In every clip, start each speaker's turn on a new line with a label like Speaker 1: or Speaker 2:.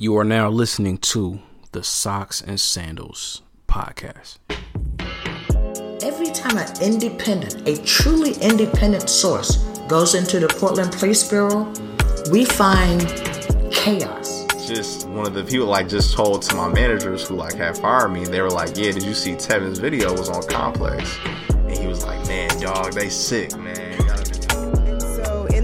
Speaker 1: You are now listening to the Socks and Sandals podcast.
Speaker 2: Every time an independent, a truly independent source goes into the Portland Police Bureau, we find chaos.
Speaker 3: Just one of the people like just told to my managers who like had fired me. They were like, "Yeah, did you see Tevin's video was on Complex?" And he was like, "Man, dog, they sick, man."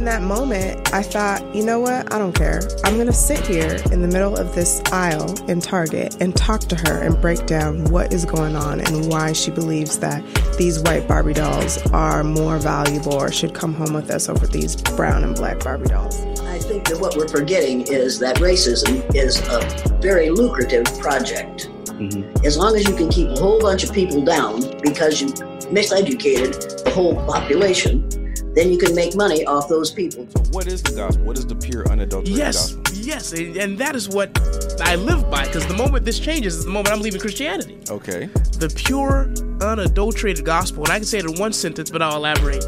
Speaker 4: So in that moment, I thought, you know what? I don't care. I'm going to sit here in the middle of this aisle in Target and talk to her and break down what is going on and why she believes that these white Barbie dolls are more valuable or should come home with us over these brown and black Barbie dolls.
Speaker 2: I think that what we're forgetting is that racism is a very lucrative project. Mm-hmm. As long as you can keep a whole bunch of people down because you miseducated the whole population, then you can make money off those people.
Speaker 5: So What is the gospel? What is the pure, unadulterated
Speaker 6: Yes,
Speaker 5: gospel?
Speaker 6: yes, and and that is what I live by. Because the moment this changes is the moment I'm leaving Christianity.
Speaker 5: Okay.
Speaker 6: The pure, unadulterated gospel, and I can say it in one sentence, but I'll elaborate,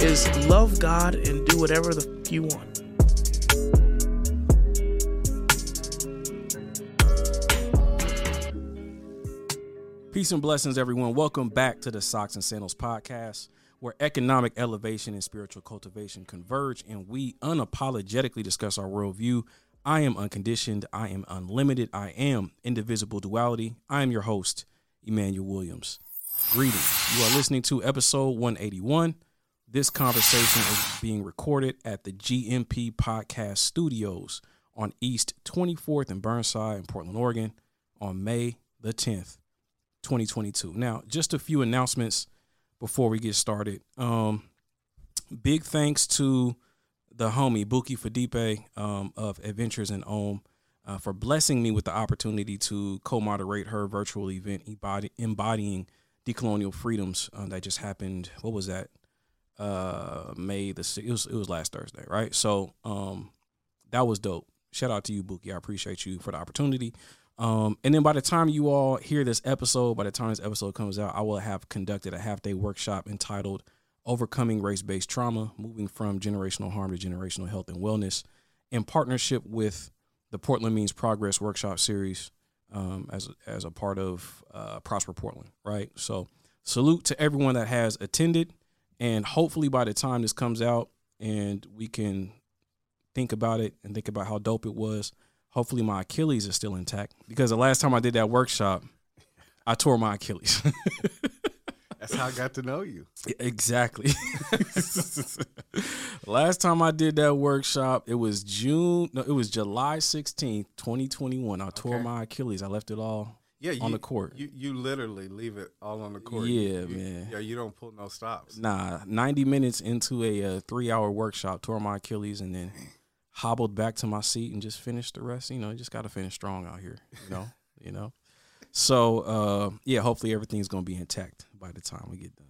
Speaker 6: is love God and do whatever the f- you want.
Speaker 1: Peace and blessings, everyone. Welcome back to the Socks and Sandals podcast, where economic elevation and spiritual cultivation converge, and we unapologetically discuss our worldview. I am unconditioned. I am unlimited. I am indivisible duality. I am your host, Emmanuel Williams. Greetings. You are listening to episode 181. This conversation is being recorded at the GMP Podcast Studios on East 24th and Burnside in Portland, Oregon on May the 10th. 2022. Now, just a few announcements before we get started. Um, big thanks to the homie Buki Fadipe um, of Adventures in Ohm uh, for blessing me with the opportunity to co-moderate her virtual event embody- embodying decolonial freedoms uh, that just happened. What was that? Uh, May the it was it was last Thursday, right? So um, that was dope. Shout out to you, Buki. I appreciate you for the opportunity. Um, and then by the time you all hear this episode, by the time this episode comes out, I will have conducted a half day workshop entitled Overcoming Race Based Trauma Moving from Generational Harm to Generational Health and Wellness in partnership with the Portland Means Progress Workshop Series um, as, as a part of uh, Prosper Portland, right? So, salute to everyone that has attended. And hopefully, by the time this comes out and we can think about it and think about how dope it was, hopefully my Achilles is still intact because the last time I did that workshop, I tore my Achilles.
Speaker 5: That's how I got to know you.
Speaker 1: exactly. last time I did that workshop, it was June. No, it was July sixteenth, twenty twenty one. I tore
Speaker 5: Okay.
Speaker 1: my Achilles. I left it all.
Speaker 5: Yeah, you,
Speaker 1: On the court.
Speaker 5: You you literally leave it all on the court.
Speaker 1: Yeah,
Speaker 5: You-
Speaker 1: man.
Speaker 5: Yeah, you don't pull no stops.
Speaker 1: Nah, ninety minutes into a, uh three hour workshop, tore my Achilles, and then hobbled back to my seat and just finished the rest. You know, you just got to finish strong out here. You know, you know. So uh, yeah, hopefully everything's gonna be intact by the time we get done.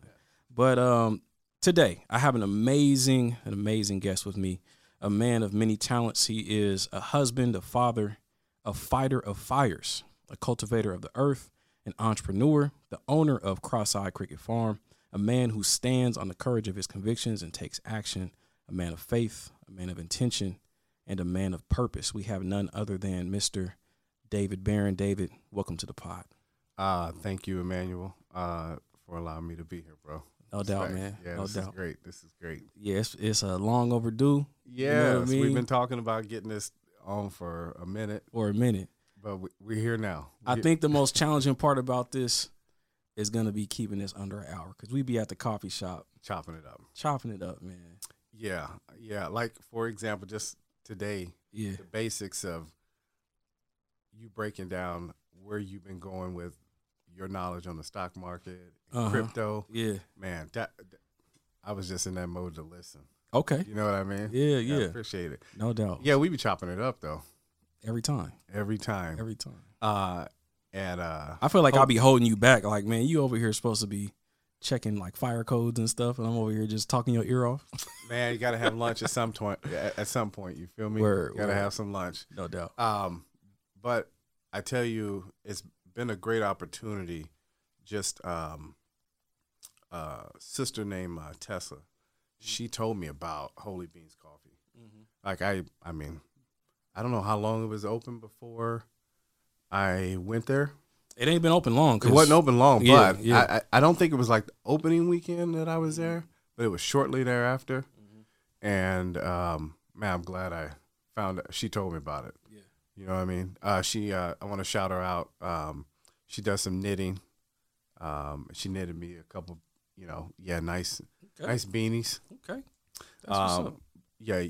Speaker 1: But um, today I have an amazing, an amazing guest with me, a man of many talents. He is a husband, a father, a fighter of fires, a cultivator of the earth, an entrepreneur, the owner of Cross Eye Cricket Farm, a man who stands on the courage of his convictions and takes action, a man of faith, a man of intention, and a man of purpose. We have none other than Mr. David Barron. David, welcome to the pod.
Speaker 5: Uh, thank you, Emmanuel, uh, for allowing me to be here, bro.
Speaker 1: No doubt, man.
Speaker 5: Yeah,
Speaker 1: no
Speaker 5: this
Speaker 1: doubt.
Speaker 5: is great. This is great.
Speaker 1: Yeah, it's, it's a long overdue.
Speaker 5: Yes,
Speaker 1: what I mean?
Speaker 5: we've been talking about getting this on for a minute,
Speaker 1: for a minute.
Speaker 5: but we, we're here now.
Speaker 1: I
Speaker 5: We-
Speaker 1: think the most challenging part about this is gonna be keeping this under an hour because we be at the coffee shop
Speaker 5: chopping it up.
Speaker 1: chopping it up, man.
Speaker 5: Yeah, yeah. Like for example, just today,
Speaker 1: Yeah,
Speaker 5: the basics of you breaking down where you've been going with your knowledge on the stock market,
Speaker 1: Uh-huh.
Speaker 5: crypto.
Speaker 1: yeah.
Speaker 5: Man, that, that- I was just in that mode to listen.
Speaker 1: Okay,
Speaker 5: You know what I mean?
Speaker 1: Yeah,
Speaker 5: I
Speaker 1: yeah.
Speaker 5: appreciate it.
Speaker 1: no doubt.
Speaker 5: Yeah, we be chopping it up though
Speaker 1: every time,
Speaker 5: every time.
Speaker 1: every time.
Speaker 5: uh, and uh,
Speaker 1: I feel like
Speaker 5: Oh.
Speaker 1: I'll be holding you back. Like, man, you over here supposed to be checking like fire codes and stuff, and I'm over here just talking your ear off.
Speaker 5: man, you gotta have lunch at some point. At, at some point, you feel me?
Speaker 1: Word,
Speaker 5: you gotta
Speaker 1: word.
Speaker 5: have some lunch.
Speaker 1: no doubt.
Speaker 5: Um, but I tell you, it's been a great opportunity. Just um, uh, sister named uh, Tessa, she told me about Holy Beans Coffee. Like I, I mean, I don't know how long it was open before I went there.
Speaker 1: It ain't been open long.
Speaker 5: It wasn't open long,
Speaker 1: Yeah,
Speaker 5: but
Speaker 1: yeah.
Speaker 5: I, I I don't think it was like the opening weekend that I was there, but it was shortly thereafter.
Speaker 1: Mm-hmm.
Speaker 5: And um, man, I'm glad I found. She told me about it.
Speaker 1: Yeah.
Speaker 5: You know what I mean? Uh, she. Uh, I want to shout her out. Um, she does some knitting. Um, she knitted me a couple. You know, yeah, nice,
Speaker 1: Okay.
Speaker 5: nice beanies.
Speaker 1: Okay. That's what's
Speaker 5: Um,
Speaker 1: up.
Speaker 5: yeah,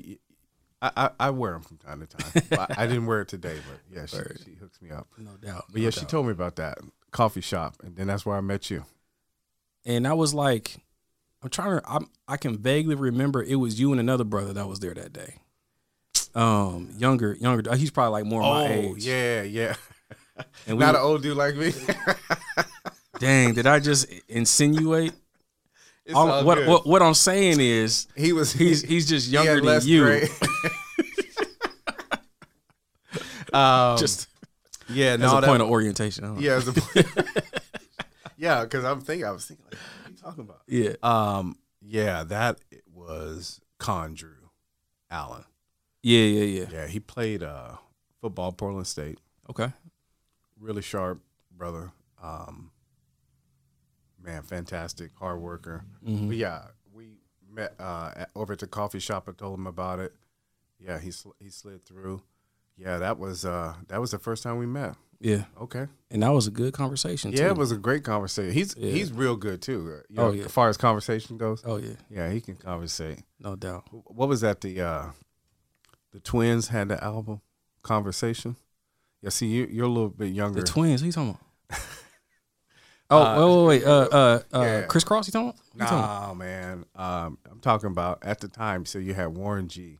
Speaker 5: I, I, I wear them from time to time. I, I didn't wear it today, but yeah, she, she hooks me up.
Speaker 1: No doubt.
Speaker 5: But
Speaker 1: no
Speaker 5: yeah, she told me about that coffee shop, and then that's where I met you.
Speaker 1: and I was like, I'm trying to. I'm, I can vaguely remember it was you and another brother that was there that day. Um, younger, younger. He's probably like more my age.
Speaker 5: Oh, yeah, yeah.
Speaker 1: And we
Speaker 5: Not an old dude like me.
Speaker 1: Dang, did I just insinuate? All- what, what what I'm saying is
Speaker 5: he was
Speaker 1: he's he's just younger than you.
Speaker 5: um,
Speaker 1: Just
Speaker 5: yeah,
Speaker 1: as
Speaker 5: no,
Speaker 1: a
Speaker 5: that,
Speaker 1: point of orientation.
Speaker 5: yeah, as a, yeah, because I'm thinking, I was thinking, like, what are you talking about?
Speaker 1: yeah.
Speaker 5: Um, yeah, that was Condrew Allen.
Speaker 1: Yeah, yeah, yeah.
Speaker 5: Yeah, he played uh, football, Portland State.
Speaker 1: Okay.
Speaker 5: Really sharp brother. Um, man, fantastic, hard worker.
Speaker 1: Mhm.
Speaker 5: But yeah, we met uh, at, over at the coffee shop. I told him about it. Yeah, he sl- he slid through. Yeah, that was uh, that was the first time we met.
Speaker 1: Yeah,
Speaker 5: Okay.
Speaker 1: and that was a good conversation.
Speaker 5: Yeah,
Speaker 1: too.
Speaker 5: it was a great conversation. He's
Speaker 1: Yeah.
Speaker 5: he's real good too. uh, You
Speaker 1: Oh, yeah.
Speaker 5: As far as conversation goes,
Speaker 1: Oh yeah,
Speaker 5: yeah, he can conversate.
Speaker 1: no doubt.
Speaker 5: What was that? The uh, the twins had the album Conversation. Yeah, see, you, you're a little bit younger.
Speaker 1: The twins. Who you talking about? oh, wait, wait, wait. Uh, uh, uh,
Speaker 5: Yeah.
Speaker 1: Kris Kross. You talking about?
Speaker 5: Nah, man. Um, I'm talking about at the time. So you had Warren G,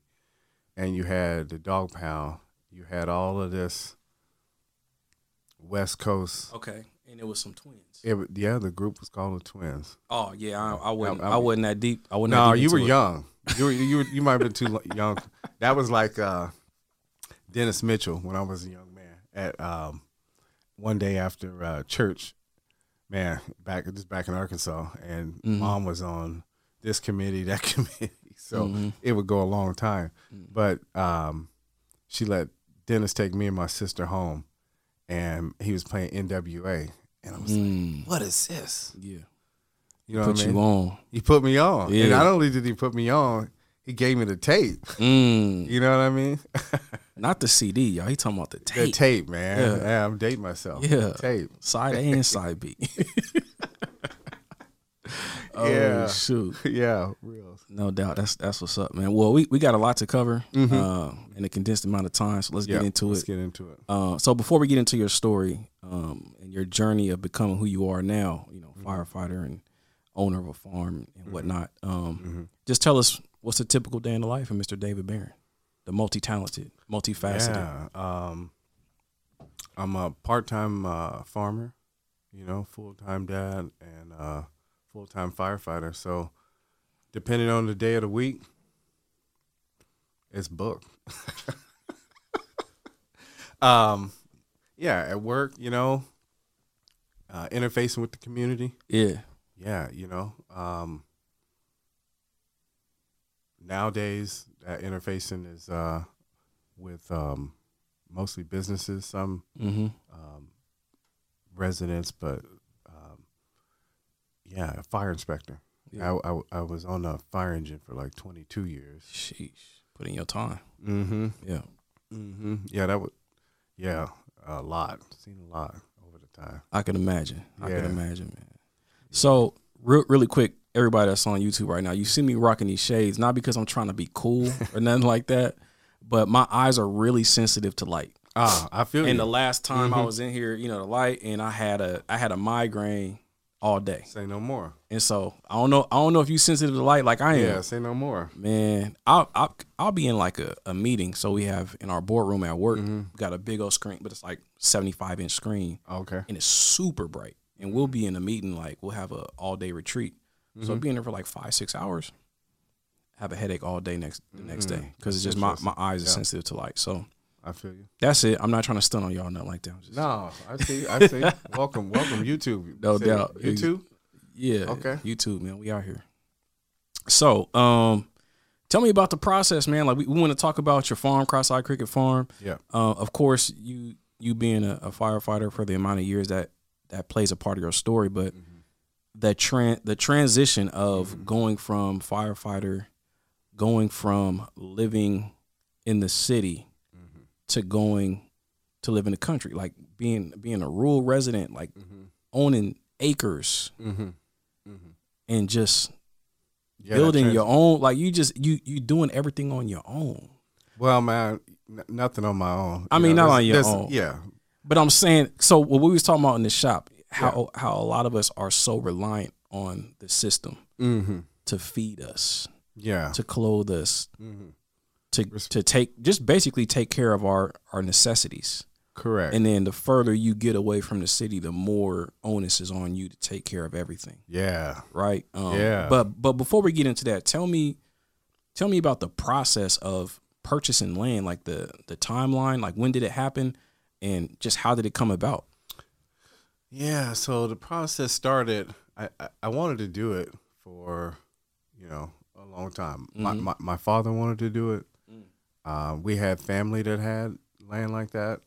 Speaker 5: and you had the Dog Pound. You had all of this West Coast.
Speaker 1: Okay, and it was some twins.
Speaker 5: It, yeah, the group was called the Twinz.
Speaker 1: Oh yeah, I, I wasn't.
Speaker 5: I-
Speaker 1: I, wasn't that deep. I wasn't.
Speaker 5: No, you were
Speaker 1: it.
Speaker 5: young. You were, you were, you might have been too young. That was like uh, Dennis Mitchell when I was a young man. At um, one day after uh, church, man, back this back in Arkansas, and
Speaker 1: Mhm.
Speaker 5: mom was on this committee, that committee, so
Speaker 1: Mhm.
Speaker 5: it would go a long time.
Speaker 1: Mm.
Speaker 5: But um, she let Dennis take me and my sister home, and he was playing NWA, and I was like,
Speaker 1: Mm,
Speaker 5: "What is this?"
Speaker 1: yeah,
Speaker 5: You know
Speaker 1: put
Speaker 5: what I mean?
Speaker 1: you on.
Speaker 5: He put me on. And
Speaker 1: Yeah.
Speaker 5: not only did he put me on, he gave me the tape.
Speaker 1: Mm,
Speaker 5: You know what I mean?
Speaker 1: not the CD, y'all. He talking about the tape,
Speaker 5: the tape, man.
Speaker 1: Yeah.
Speaker 5: Yeah, I'm dating myself.
Speaker 1: Yeah.
Speaker 5: Tape.
Speaker 1: side A and side B. oh
Speaker 5: Yeah.
Speaker 1: shoot,
Speaker 5: Yeah, real.
Speaker 1: no doubt. That's that's what's up, man. Well, we, we got a lot to cover
Speaker 5: Mhm.
Speaker 1: uh, in a condensed amount of time, so let's
Speaker 5: Yeah,
Speaker 1: get into it.
Speaker 5: let's get into it.
Speaker 1: Uh, so before we get into your story um, and your journey of becoming who you are now, you know, firefighter and owner of a farm and whatnot, um,
Speaker 5: Mhm.
Speaker 1: just tell us what's a typical day in the life of Mr. David Barron, the multi-talented, multifaceted.
Speaker 5: Yeah. Um, I'm a part-time uh, farmer, you know, full-time dad and uh, full-time firefighter. So, depending on the day of the week, it's booked. um, yeah, at work, you know, uh, interfacing with the community.
Speaker 1: Yeah,
Speaker 5: Yeah, you know, um, nowadays that interfacing is uh, with um, mostly businesses, some
Speaker 1: mm-hmm.
Speaker 5: um, residents, but um, yeah, a fire inspector.
Speaker 1: Yeah.
Speaker 5: I, I, I was on a fire engine for like 22 years.
Speaker 1: Sheesh, put in your time.
Speaker 5: Mm-hmm.
Speaker 1: Yeah,
Speaker 5: Mm-hmm. Yeah, that would. Yeah, a lot. Seen a lot over the time.
Speaker 1: I can imagine. I can imagine, man. So, real, really quick, everybody that's on YouTube right now, you see me rocking these shades, not because I'm trying to be cool or nothing like that, but my eyes are really sensitive to light.
Speaker 5: Ah, I feel
Speaker 1: And
Speaker 5: you.
Speaker 1: the last time I
Speaker 5: Mhm.
Speaker 1: was in here, you know, the light, and I had a I had a migraine all day,
Speaker 5: say no more.
Speaker 1: and so I don't know I don't know if you sensitive to light like I am.
Speaker 5: Yeah, say no more.
Speaker 1: Man, I'll, I'll I'll be in like a, a meeting. So we have in our boardroom at work,
Speaker 5: Mhm.
Speaker 1: we got a big old screen, but it's like 75 inch screen,
Speaker 5: Okay.
Speaker 1: and it's super bright. And we'll be in a meeting like we'll have a all day retreat. So
Speaker 5: Mhm.
Speaker 1: be in there for like five six hours. Have a headache all day next the next
Speaker 5: Mhm.
Speaker 1: day because it's just my, my eyes are
Speaker 5: Yeah.
Speaker 1: sensitive to light. So
Speaker 5: I feel you.
Speaker 1: that's it. I'm not trying to stun on y'all, nothing like that. Just-
Speaker 5: No, I see. I see. welcome, welcome, YouTube.
Speaker 1: No
Speaker 5: Say
Speaker 1: doubt.
Speaker 5: YouTube.
Speaker 1: Yeah.
Speaker 5: Okay.
Speaker 1: YouTube, man. We out here. So, um, tell me about the process, man. Like we, we want to talk about your farm, Cross Eye Cricket Farm.
Speaker 5: Yeah.
Speaker 1: Uh, of course, you you being a, a, firefighter for the amount of years that that plays a part of your story, but mm-hmm. That tran the transition of mm-hmm. going from firefighter, going from living in the city mm-hmm. to going to live in the country, like being being a rural resident, like mm-hmm. owning acres, mm-hmm. Mm-hmm. and just yeah, building trans- your own. Like you just you you doing everything on your own.
Speaker 5: Well, man, n- nothing on my own.
Speaker 1: I mean, know, not on your own.
Speaker 5: Yeah,
Speaker 1: but I'm saying. So what we was talking about in the shop, how yeah. how a lot of us are so reliant on the system mm-hmm. to feed us,
Speaker 5: yeah,
Speaker 1: to clothe us, mm-hmm. to to take just basically take care of our our necessities.
Speaker 5: Correct.
Speaker 1: And then the further you get away from the city, the more onus is on you to take care of everything.
Speaker 5: Yeah.
Speaker 1: Right. Um,
Speaker 5: yeah.
Speaker 1: But but before we get into that, tell me, tell me about the process of purchasing land, like the the timeline, like when did it happen, and just how did it come about?
Speaker 5: Yeah. So the process started. I I, I wanted to do it for, you know, a long time. Mm-hmm. My, my, my father wanted to do it. Mm. Uh, we had family that had land like that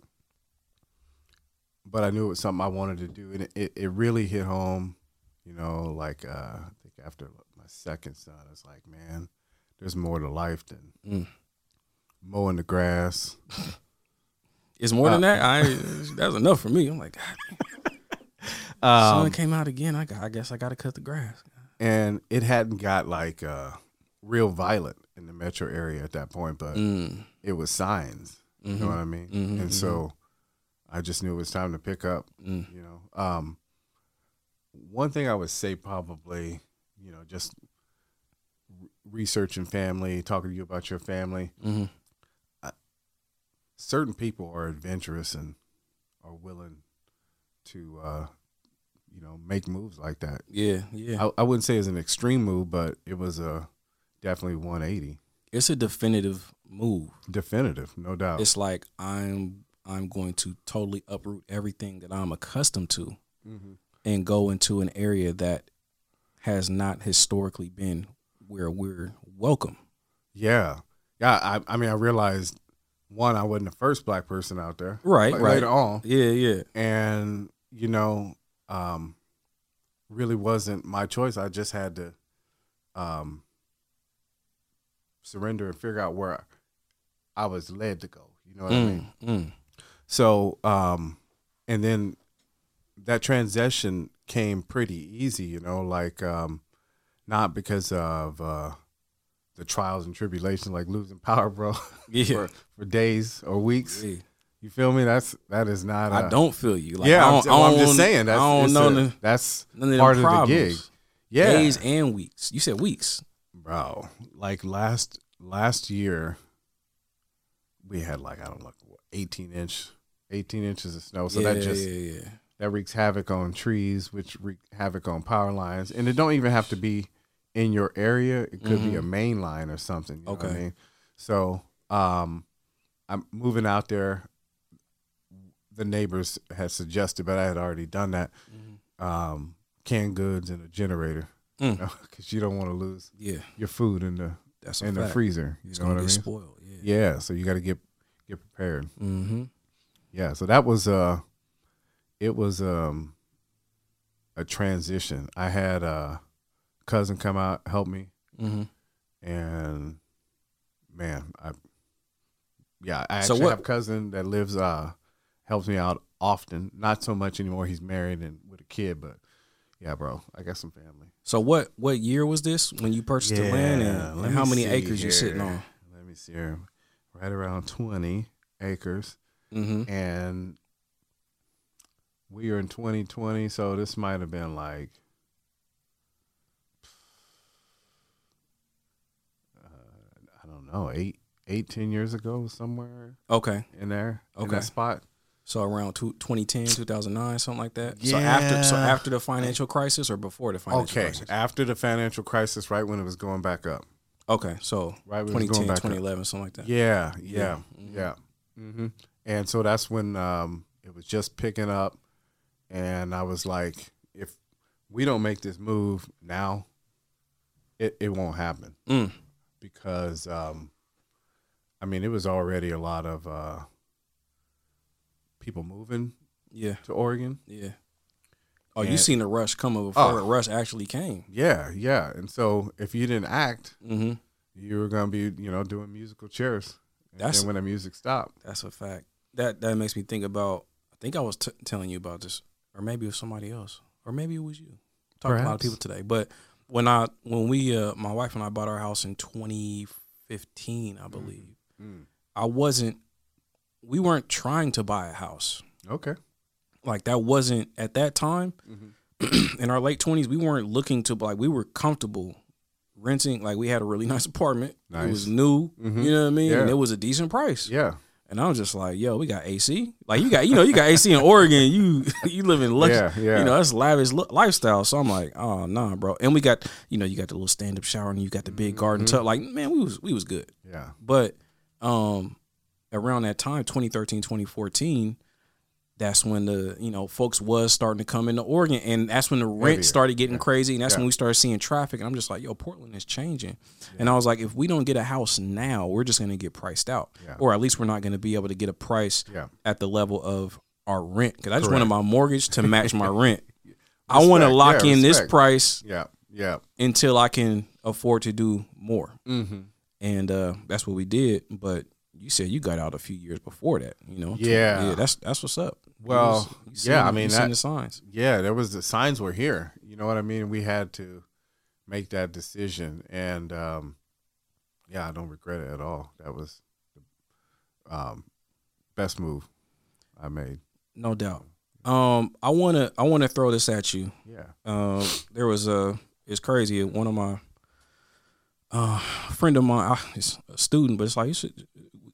Speaker 5: but I knew it was something I wanted to do, and it, it, it really hit home. You know, like uh, I think after my second son, it's like, man, there's more to life than mm. mowing the grass.
Speaker 1: It's more uh, than that. I that's enough for me. I'm like, um, sun came out again. I got. I guess I got to cut the grass.
Speaker 5: And it hadn't got like uh, real violent in the metro area at that point, but mm. it was signs. Mm-hmm. You know mm-hmm. what I mean? Mm-hmm, and so mm-hmm. I just knew it was time to pick up. Mm. You know, um, one thing I would say probably, you know, just researching family, talking to you about your family. Mm-hmm. I, certain people are adventurous and are willing to, uh, you know, make moves like that.
Speaker 1: Yeah, yeah.
Speaker 5: I, I wouldn't say it's an extreme move, but it was a definitely 180.
Speaker 1: It's a definitive move.
Speaker 5: Definitive, no doubt.
Speaker 1: It's like I'm I'm going to totally uproot everything that I'm accustomed to mm-hmm. and go into an area that has not historically been where we're welcome.
Speaker 5: Yeah. Yeah. I, I mean, I realized one, I wasn't the first black person out there.
Speaker 1: Right.
Speaker 5: Like
Speaker 1: right.
Speaker 5: Later on.
Speaker 1: Yeah. Yeah.
Speaker 5: And, you know, um, really wasn't my choice. I just had to um, surrender and figure out where I was led to go. You know what mm, I mean? Mm. So, um, and then that transition came pretty easy, you know, like um, not because of uh, the trials and tribulations, like losing power, bro,
Speaker 1: yeah.
Speaker 5: for, for days or weeks. Yeah. You feel me? That's that is not.
Speaker 1: I don't feel you.
Speaker 5: Like, yeah, I am well, just saying. That's, I don't know. A, the, that's part of the gig.
Speaker 1: Yeah, days and weeks. You said weeks,
Speaker 5: bro. Like last last year, we had like I don't know, eighteen inch 18 inches of snow. So yeah, that just yeah, yeah. that wreaks havoc on trees, which wreak havoc on power lines, and it don't even have to be in your area. It could be a mm-hmm. main line or something. okay. I mean? So um, I'm moving out there. The neighbors had suggested, but I had already done that. Mm-hmm. Um, canned goods and a generator, because mm. you, know, you, don't want to lose
Speaker 1: yeah.
Speaker 5: your food in the
Speaker 1: That's
Speaker 5: in the freezer. You
Speaker 1: it's
Speaker 5: know what I mean?
Speaker 1: Spoiled.
Speaker 5: Yeah. yeah. So you got to get get prepared.
Speaker 1: Mm-hmm
Speaker 5: yeah so that was uh it was um a transition i had a cousin come out help me mm-hmm. and man i yeah i actually so what, have a cousin that lives uh helps me out often not so much anymore he's married and with a kid but yeah bro i got some family
Speaker 1: so what what year was this when you purchased yeah, the land and, and how many acres here. you sitting on
Speaker 5: let me see here right around 20 acres mm-hmm. and we are in 2020, so this might have been like uh, I don't know, eight, eight, ten years ago, somewhere.
Speaker 1: Okay,
Speaker 5: in there,
Speaker 1: okay,
Speaker 5: in that spot.
Speaker 1: So around two, 2010, 2009, something like that. Yeah. So after, so after the financial crisis or before the financial
Speaker 5: okay.
Speaker 1: crisis?
Speaker 5: after the financial crisis, right when it was going back up.
Speaker 1: Okay, so right 2010, 2011, up. something like that.
Speaker 5: Yeah, yeah, yeah. Mm-hmm. yeah. Mm-hmm. And so that's when um, it was just picking up. And I was like, if we don't make this move now, it, it won't happen. Mm. because um, I mean it was already a lot of uh, people moving
Speaker 1: Yeah,
Speaker 5: to Oregon.
Speaker 1: yeah. Oh, you seen the rush coming before
Speaker 5: Oh.
Speaker 1: the rush actually came.
Speaker 5: Yeah, yeah. And so if you didn't act,
Speaker 1: Mm-hmm.
Speaker 5: you were gonna be you know doing musical chairs. And
Speaker 1: That's-
Speaker 5: when the music stopped.
Speaker 1: That's a fact. That that makes me think about. I think I was t- telling you about this, or maybe it was somebody else, or maybe it was you. Talking to a lot of people today, but when I when we uh my wife and I bought our house in 2015, I believe,
Speaker 5: Mm.
Speaker 1: I wasn't. We weren't trying to buy a house.
Speaker 5: Okay.
Speaker 1: Like that wasn't at that time.
Speaker 5: Mm-hmm.
Speaker 1: in our late 20s, we weren't looking to like we were comfortable renting. Like we had a really nice apartment. It was
Speaker 5: Nice.
Speaker 1: new.
Speaker 5: Mhm.
Speaker 1: You know what I mean? And it was a decent price.
Speaker 5: Yeah.
Speaker 1: And I was just like, yo, we got AC. Like you got, you know, you got AC in Oregon. You you live in luxury.
Speaker 5: Yeah, yeah.
Speaker 1: You know, that's lavish li- lifestyle. So I'm like, oh nah, bro. And we got, you know, you got the little stand up shower and you got the big garden
Speaker 5: Mm-hmm.
Speaker 1: tub. Like, man, we was we was good.
Speaker 5: Yeah.
Speaker 1: But um around that time, 2013, 2014, that's when the, you know, folks was starting to come into Oregon. And that's when the rent
Speaker 5: Heavier.
Speaker 1: started getting crazy. And that's
Speaker 5: Yeah.
Speaker 1: when we started seeing traffic. And I'm just like, yo, Portland is changing. And I was like, if we don't get a house now, we're just gonna get priced out.
Speaker 5: Yeah.
Speaker 1: Or at least we're not gonna be able to get a price
Speaker 5: Yeah.
Speaker 1: at the level of our rent. Because I just
Speaker 5: Correct.
Speaker 1: wanted my mortgage to match my rent. I want to lock
Speaker 5: Yeah,
Speaker 1: in this price
Speaker 5: Yeah. Yeah.
Speaker 1: until I can afford to do more
Speaker 5: Mm-hmm.
Speaker 1: and uh, that's what we did. But you said you got out a few years before that, you know?
Speaker 5: Yeah.
Speaker 1: yeah. That's that's what's up.
Speaker 5: Well,
Speaker 1: was- seen-
Speaker 5: yeah, I mean, that-
Speaker 1: the signs.
Speaker 5: yeah, there was the signs were here. You know what I mean? We had to make that decision, and um, yeah, I don't regret it at all. That was the um, best move I made.
Speaker 1: No doubt. Um, I wanna I wanna throw this at you.
Speaker 5: Yeah.
Speaker 1: Um, there was a it's crazy. One of my uh friend of mine, I, it's a student, but it's like you should,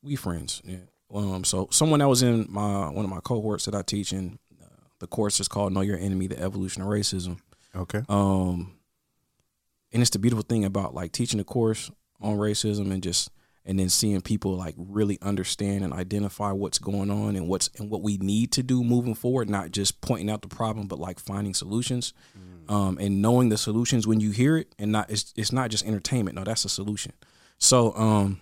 Speaker 1: we friends. Yeah. Um, so someone that was in my one of my cohorts that I teach in, uh, the course is called "Know Your Enemy: The Evolution of Racism."
Speaker 5: Okay.
Speaker 1: Um, and it's the beautiful thing about like teaching a course on racism and just and then seeing people like really understand and identify what's going on and what's and what we need to do moving forward, not just pointing out the problem, but like finding solutions. Um, and knowing the solutions when you hear it and not it's it's not just entertainment. No, that's a solution. So um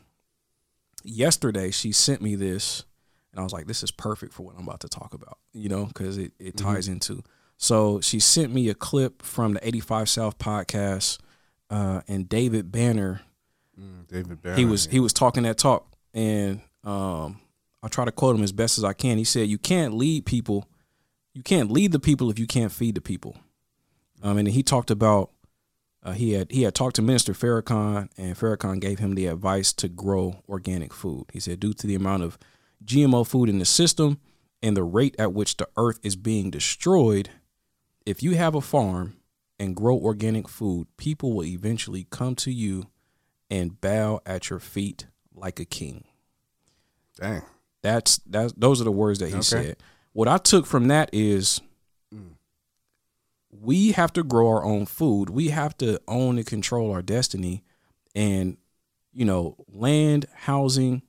Speaker 1: yesterday she sent me this and I was like, this is perfect for what I'm about to talk about, you know, because it, it ties into. So she sent me a clip from the 85 South podcast, uh, and David Banner.
Speaker 5: Mm, David Barron.
Speaker 1: He was he was talking that talk, and um, I'll try to quote him as best as I can. He said, "You can't lead people, you can't lead the people if you can't feed the people." Um, and he talked about uh, he had he had talked to Minister Farrakhan, and Farrakhan gave him the advice to grow organic food. He said, due to the amount of GMO food in the system and the rate at which the earth is being destroyed, if you have a farm and grow organic food, people will eventually come to you and bow at your feet like a king.
Speaker 5: Dang.
Speaker 1: That's that's those are the words that he
Speaker 5: Okay.
Speaker 1: said. What I took from that is we have to grow our own food. We have to own and control our destiny and you know, land, housing,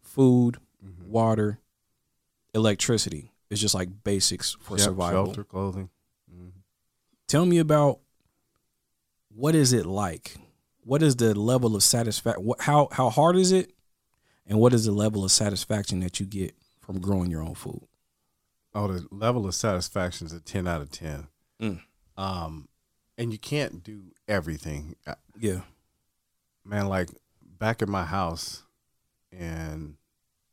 Speaker 1: food, mm-hmm. water, electricity is just like basics for
Speaker 5: Yep,
Speaker 1: survival.
Speaker 5: Shelter, clothing. Mm-hmm.
Speaker 1: Tell me about what is it like? What is the level of satisfaction? How how hard is it? And what is the level of satisfaction that you get from growing your own food?
Speaker 5: Oh, the level of satisfaction is a ten out of ten.
Speaker 1: Mm.
Speaker 5: Um, and you can't do everything. Uh,
Speaker 1: Yeah.
Speaker 5: man, like back at my house in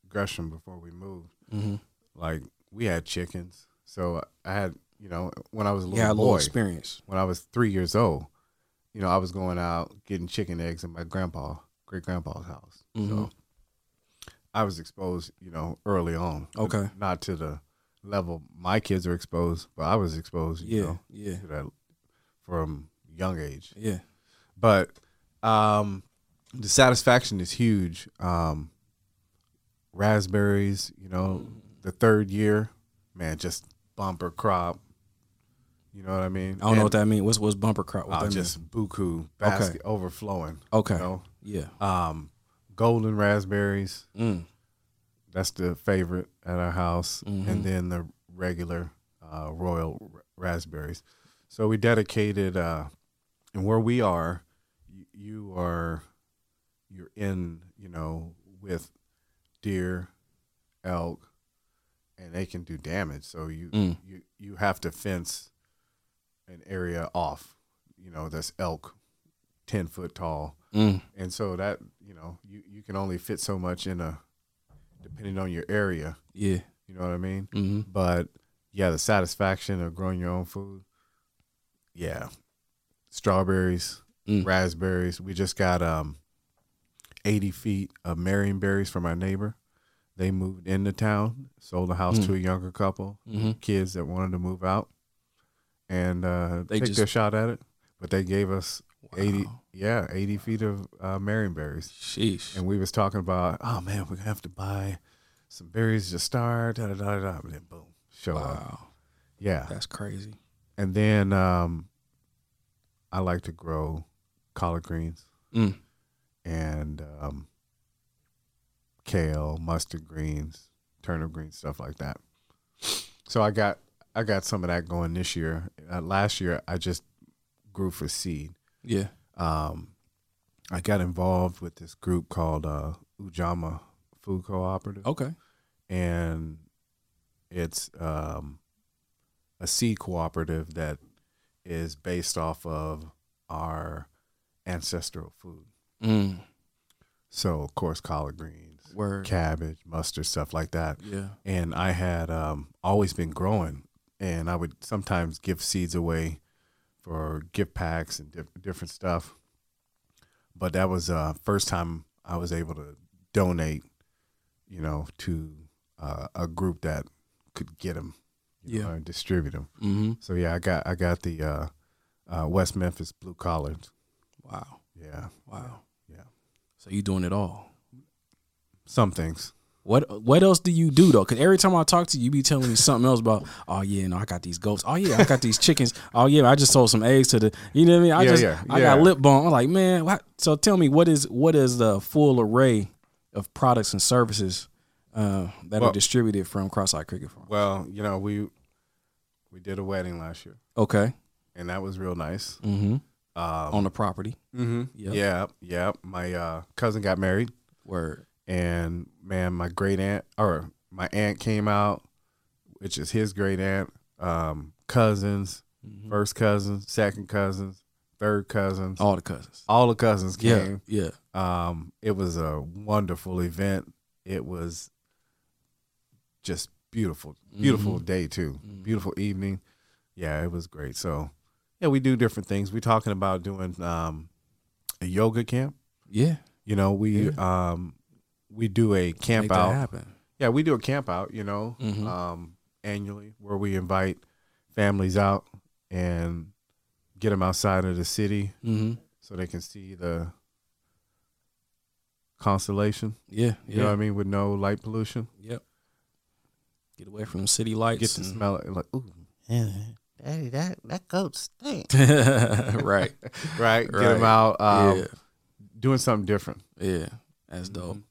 Speaker 5: Gresham before we moved,
Speaker 1: Mm-hmm.
Speaker 5: like we had chickens. So I had, you know, when I was a little
Speaker 1: Yeah, a little experience.
Speaker 5: when I was three years old, you know, I was going out getting chicken eggs at my grandpa, great grandpa's house.
Speaker 1: Mhm.
Speaker 5: So I was exposed, you know, early on.
Speaker 1: Okay.
Speaker 5: Not to the level my kids are exposed, but I was exposed, you
Speaker 1: Yeah,
Speaker 5: know,
Speaker 1: yeah,
Speaker 5: to that from young age
Speaker 1: yeah.
Speaker 5: but um, the satisfaction is huge. Um, raspberries, you know, the third year, man, just bumper crop. You know what I mean?
Speaker 1: I don't know what that means. What's what's bumper crop? What that
Speaker 5: just buku basket overflowing.
Speaker 1: Okay.
Speaker 5: You know,
Speaker 1: Yeah.
Speaker 5: um, golden raspberries.
Speaker 1: Mm.
Speaker 5: That's the favorite at our house,
Speaker 1: Mhm.
Speaker 5: and then the regular uh, royal r- raspberries. So we dedicated, uh, and where we are, you, you are you're in, you know, with deer, elk, and they can do damage. So you
Speaker 1: Mm.
Speaker 5: you you have to fence an area off, you know, that's elk, ten foot tall,
Speaker 1: Mm.
Speaker 5: and so that you know you you can only fit so much in a depending on your area.
Speaker 1: Yeah.
Speaker 5: You know what I mean?
Speaker 1: hmm
Speaker 5: But yeah, the satisfaction of growing your own food. Yeah. Strawberries,
Speaker 1: Mm.
Speaker 5: raspberries. We just got um 80 feet of Marion berries from our neighbor. They moved into town, sold the house
Speaker 1: Mm.
Speaker 5: to a younger couple,
Speaker 1: Mhm.
Speaker 5: kids that wanted to move out, and uh,
Speaker 1: They
Speaker 5: take
Speaker 1: just-
Speaker 5: their shot at it. But they gave us 80, yeah, 80 feet of uh, Marion berries.
Speaker 1: Sheesh.
Speaker 5: And we was talking about, oh man, we're gonna have to buy some berries to start, da da da da. And then boom, show up. Yeah,
Speaker 1: That's crazy.
Speaker 5: and then um, I like to grow collard greens
Speaker 1: Mm.
Speaker 5: and um, kale, mustard greens, turnip greens, stuff like that. So I got I got some of that going this year. Uh, last year I just grew for seed.
Speaker 1: Yeah.
Speaker 5: Um, I got involved with this group called uh, Ujamaa Food Cooperative
Speaker 1: Okay.
Speaker 5: and it's um, a seed cooperative that is based off of our ancestral food.
Speaker 1: Mm.
Speaker 5: So, of course, collard greens,
Speaker 1: Word.
Speaker 5: cabbage, mustard, stuff like that.
Speaker 1: Yeah.
Speaker 5: And I had um, always been growing, and I would sometimes give seeds away for gift packs and diff- different stuff. But that was uh, first time I was able to donate, you know, to uh, a group that could get them,
Speaker 1: Yeah.
Speaker 5: know, and distribute them.
Speaker 1: Mm-hmm.
Speaker 5: So yeah, I got I got the uh, uh, West Memphis Blue Collards.
Speaker 1: Wow.
Speaker 5: Yeah,
Speaker 1: Wow.
Speaker 5: yeah.
Speaker 1: So you doing it all.
Speaker 5: Some things.
Speaker 1: What What else do you do though? Because every time I talk to you, you be telling me something else about. Oh yeah, no, I got these goats. Oh yeah, I got these chickens. Oh yeah, I just sold some eggs to the. You know what I mean? I
Speaker 5: Yeah,
Speaker 1: just
Speaker 5: yeah,
Speaker 1: I got lip balm. I'm like, man. What? So tell me, what is what is the full array of products and services uh, that
Speaker 5: Well-
Speaker 1: are distributed from Cross-Eyed Cricket Farm?
Speaker 5: Well, you know we we did a wedding last year,
Speaker 1: Okay.
Speaker 5: and that was real nice.
Speaker 1: Mm-hmm.
Speaker 5: Um,
Speaker 1: On the property.
Speaker 5: hmm
Speaker 1: Yep.
Speaker 5: Yeah, yeah. My uh, cousin got married,
Speaker 1: Word.
Speaker 5: And man, my great aunt or my aunt came out, which is his great aunt. Um, cousins,
Speaker 1: Mhm.
Speaker 5: first cousins, second cousins, third cousins,
Speaker 1: All the cousins.
Speaker 5: all the cousins
Speaker 1: Yeah.
Speaker 5: came.
Speaker 1: Yeah.
Speaker 5: Um, it was a wonderful event. It was just beautiful, beautiful
Speaker 1: Mhm.
Speaker 5: day too.
Speaker 1: Mhm.
Speaker 5: Beautiful evening. Yeah, it was great. So, yeah, we do different things. We're talking about doing um, a yoga camp.
Speaker 1: Yeah.
Speaker 5: You know, we um, we do a camp
Speaker 1: Make that
Speaker 5: out.
Speaker 1: happen.
Speaker 5: Yeah, we do a camp out. You know,
Speaker 1: Mhm.
Speaker 5: um, annually where we invite families out and get them outside of the city
Speaker 1: Mm-hmm.
Speaker 5: so they can see the constellation.
Speaker 1: Yeah.
Speaker 5: You
Speaker 1: Yeah.
Speaker 5: know what I mean? With no light pollution.
Speaker 1: Yep. Get away from the city lights.
Speaker 5: Get to
Speaker 1: and-
Speaker 5: smell it like, ooh,
Speaker 3: Daddy, that that goat stink.
Speaker 1: right.
Speaker 5: right? Get them out um,
Speaker 1: yeah.
Speaker 5: doing something different.
Speaker 1: Yeah. That's dope.
Speaker 5: Mm-hmm.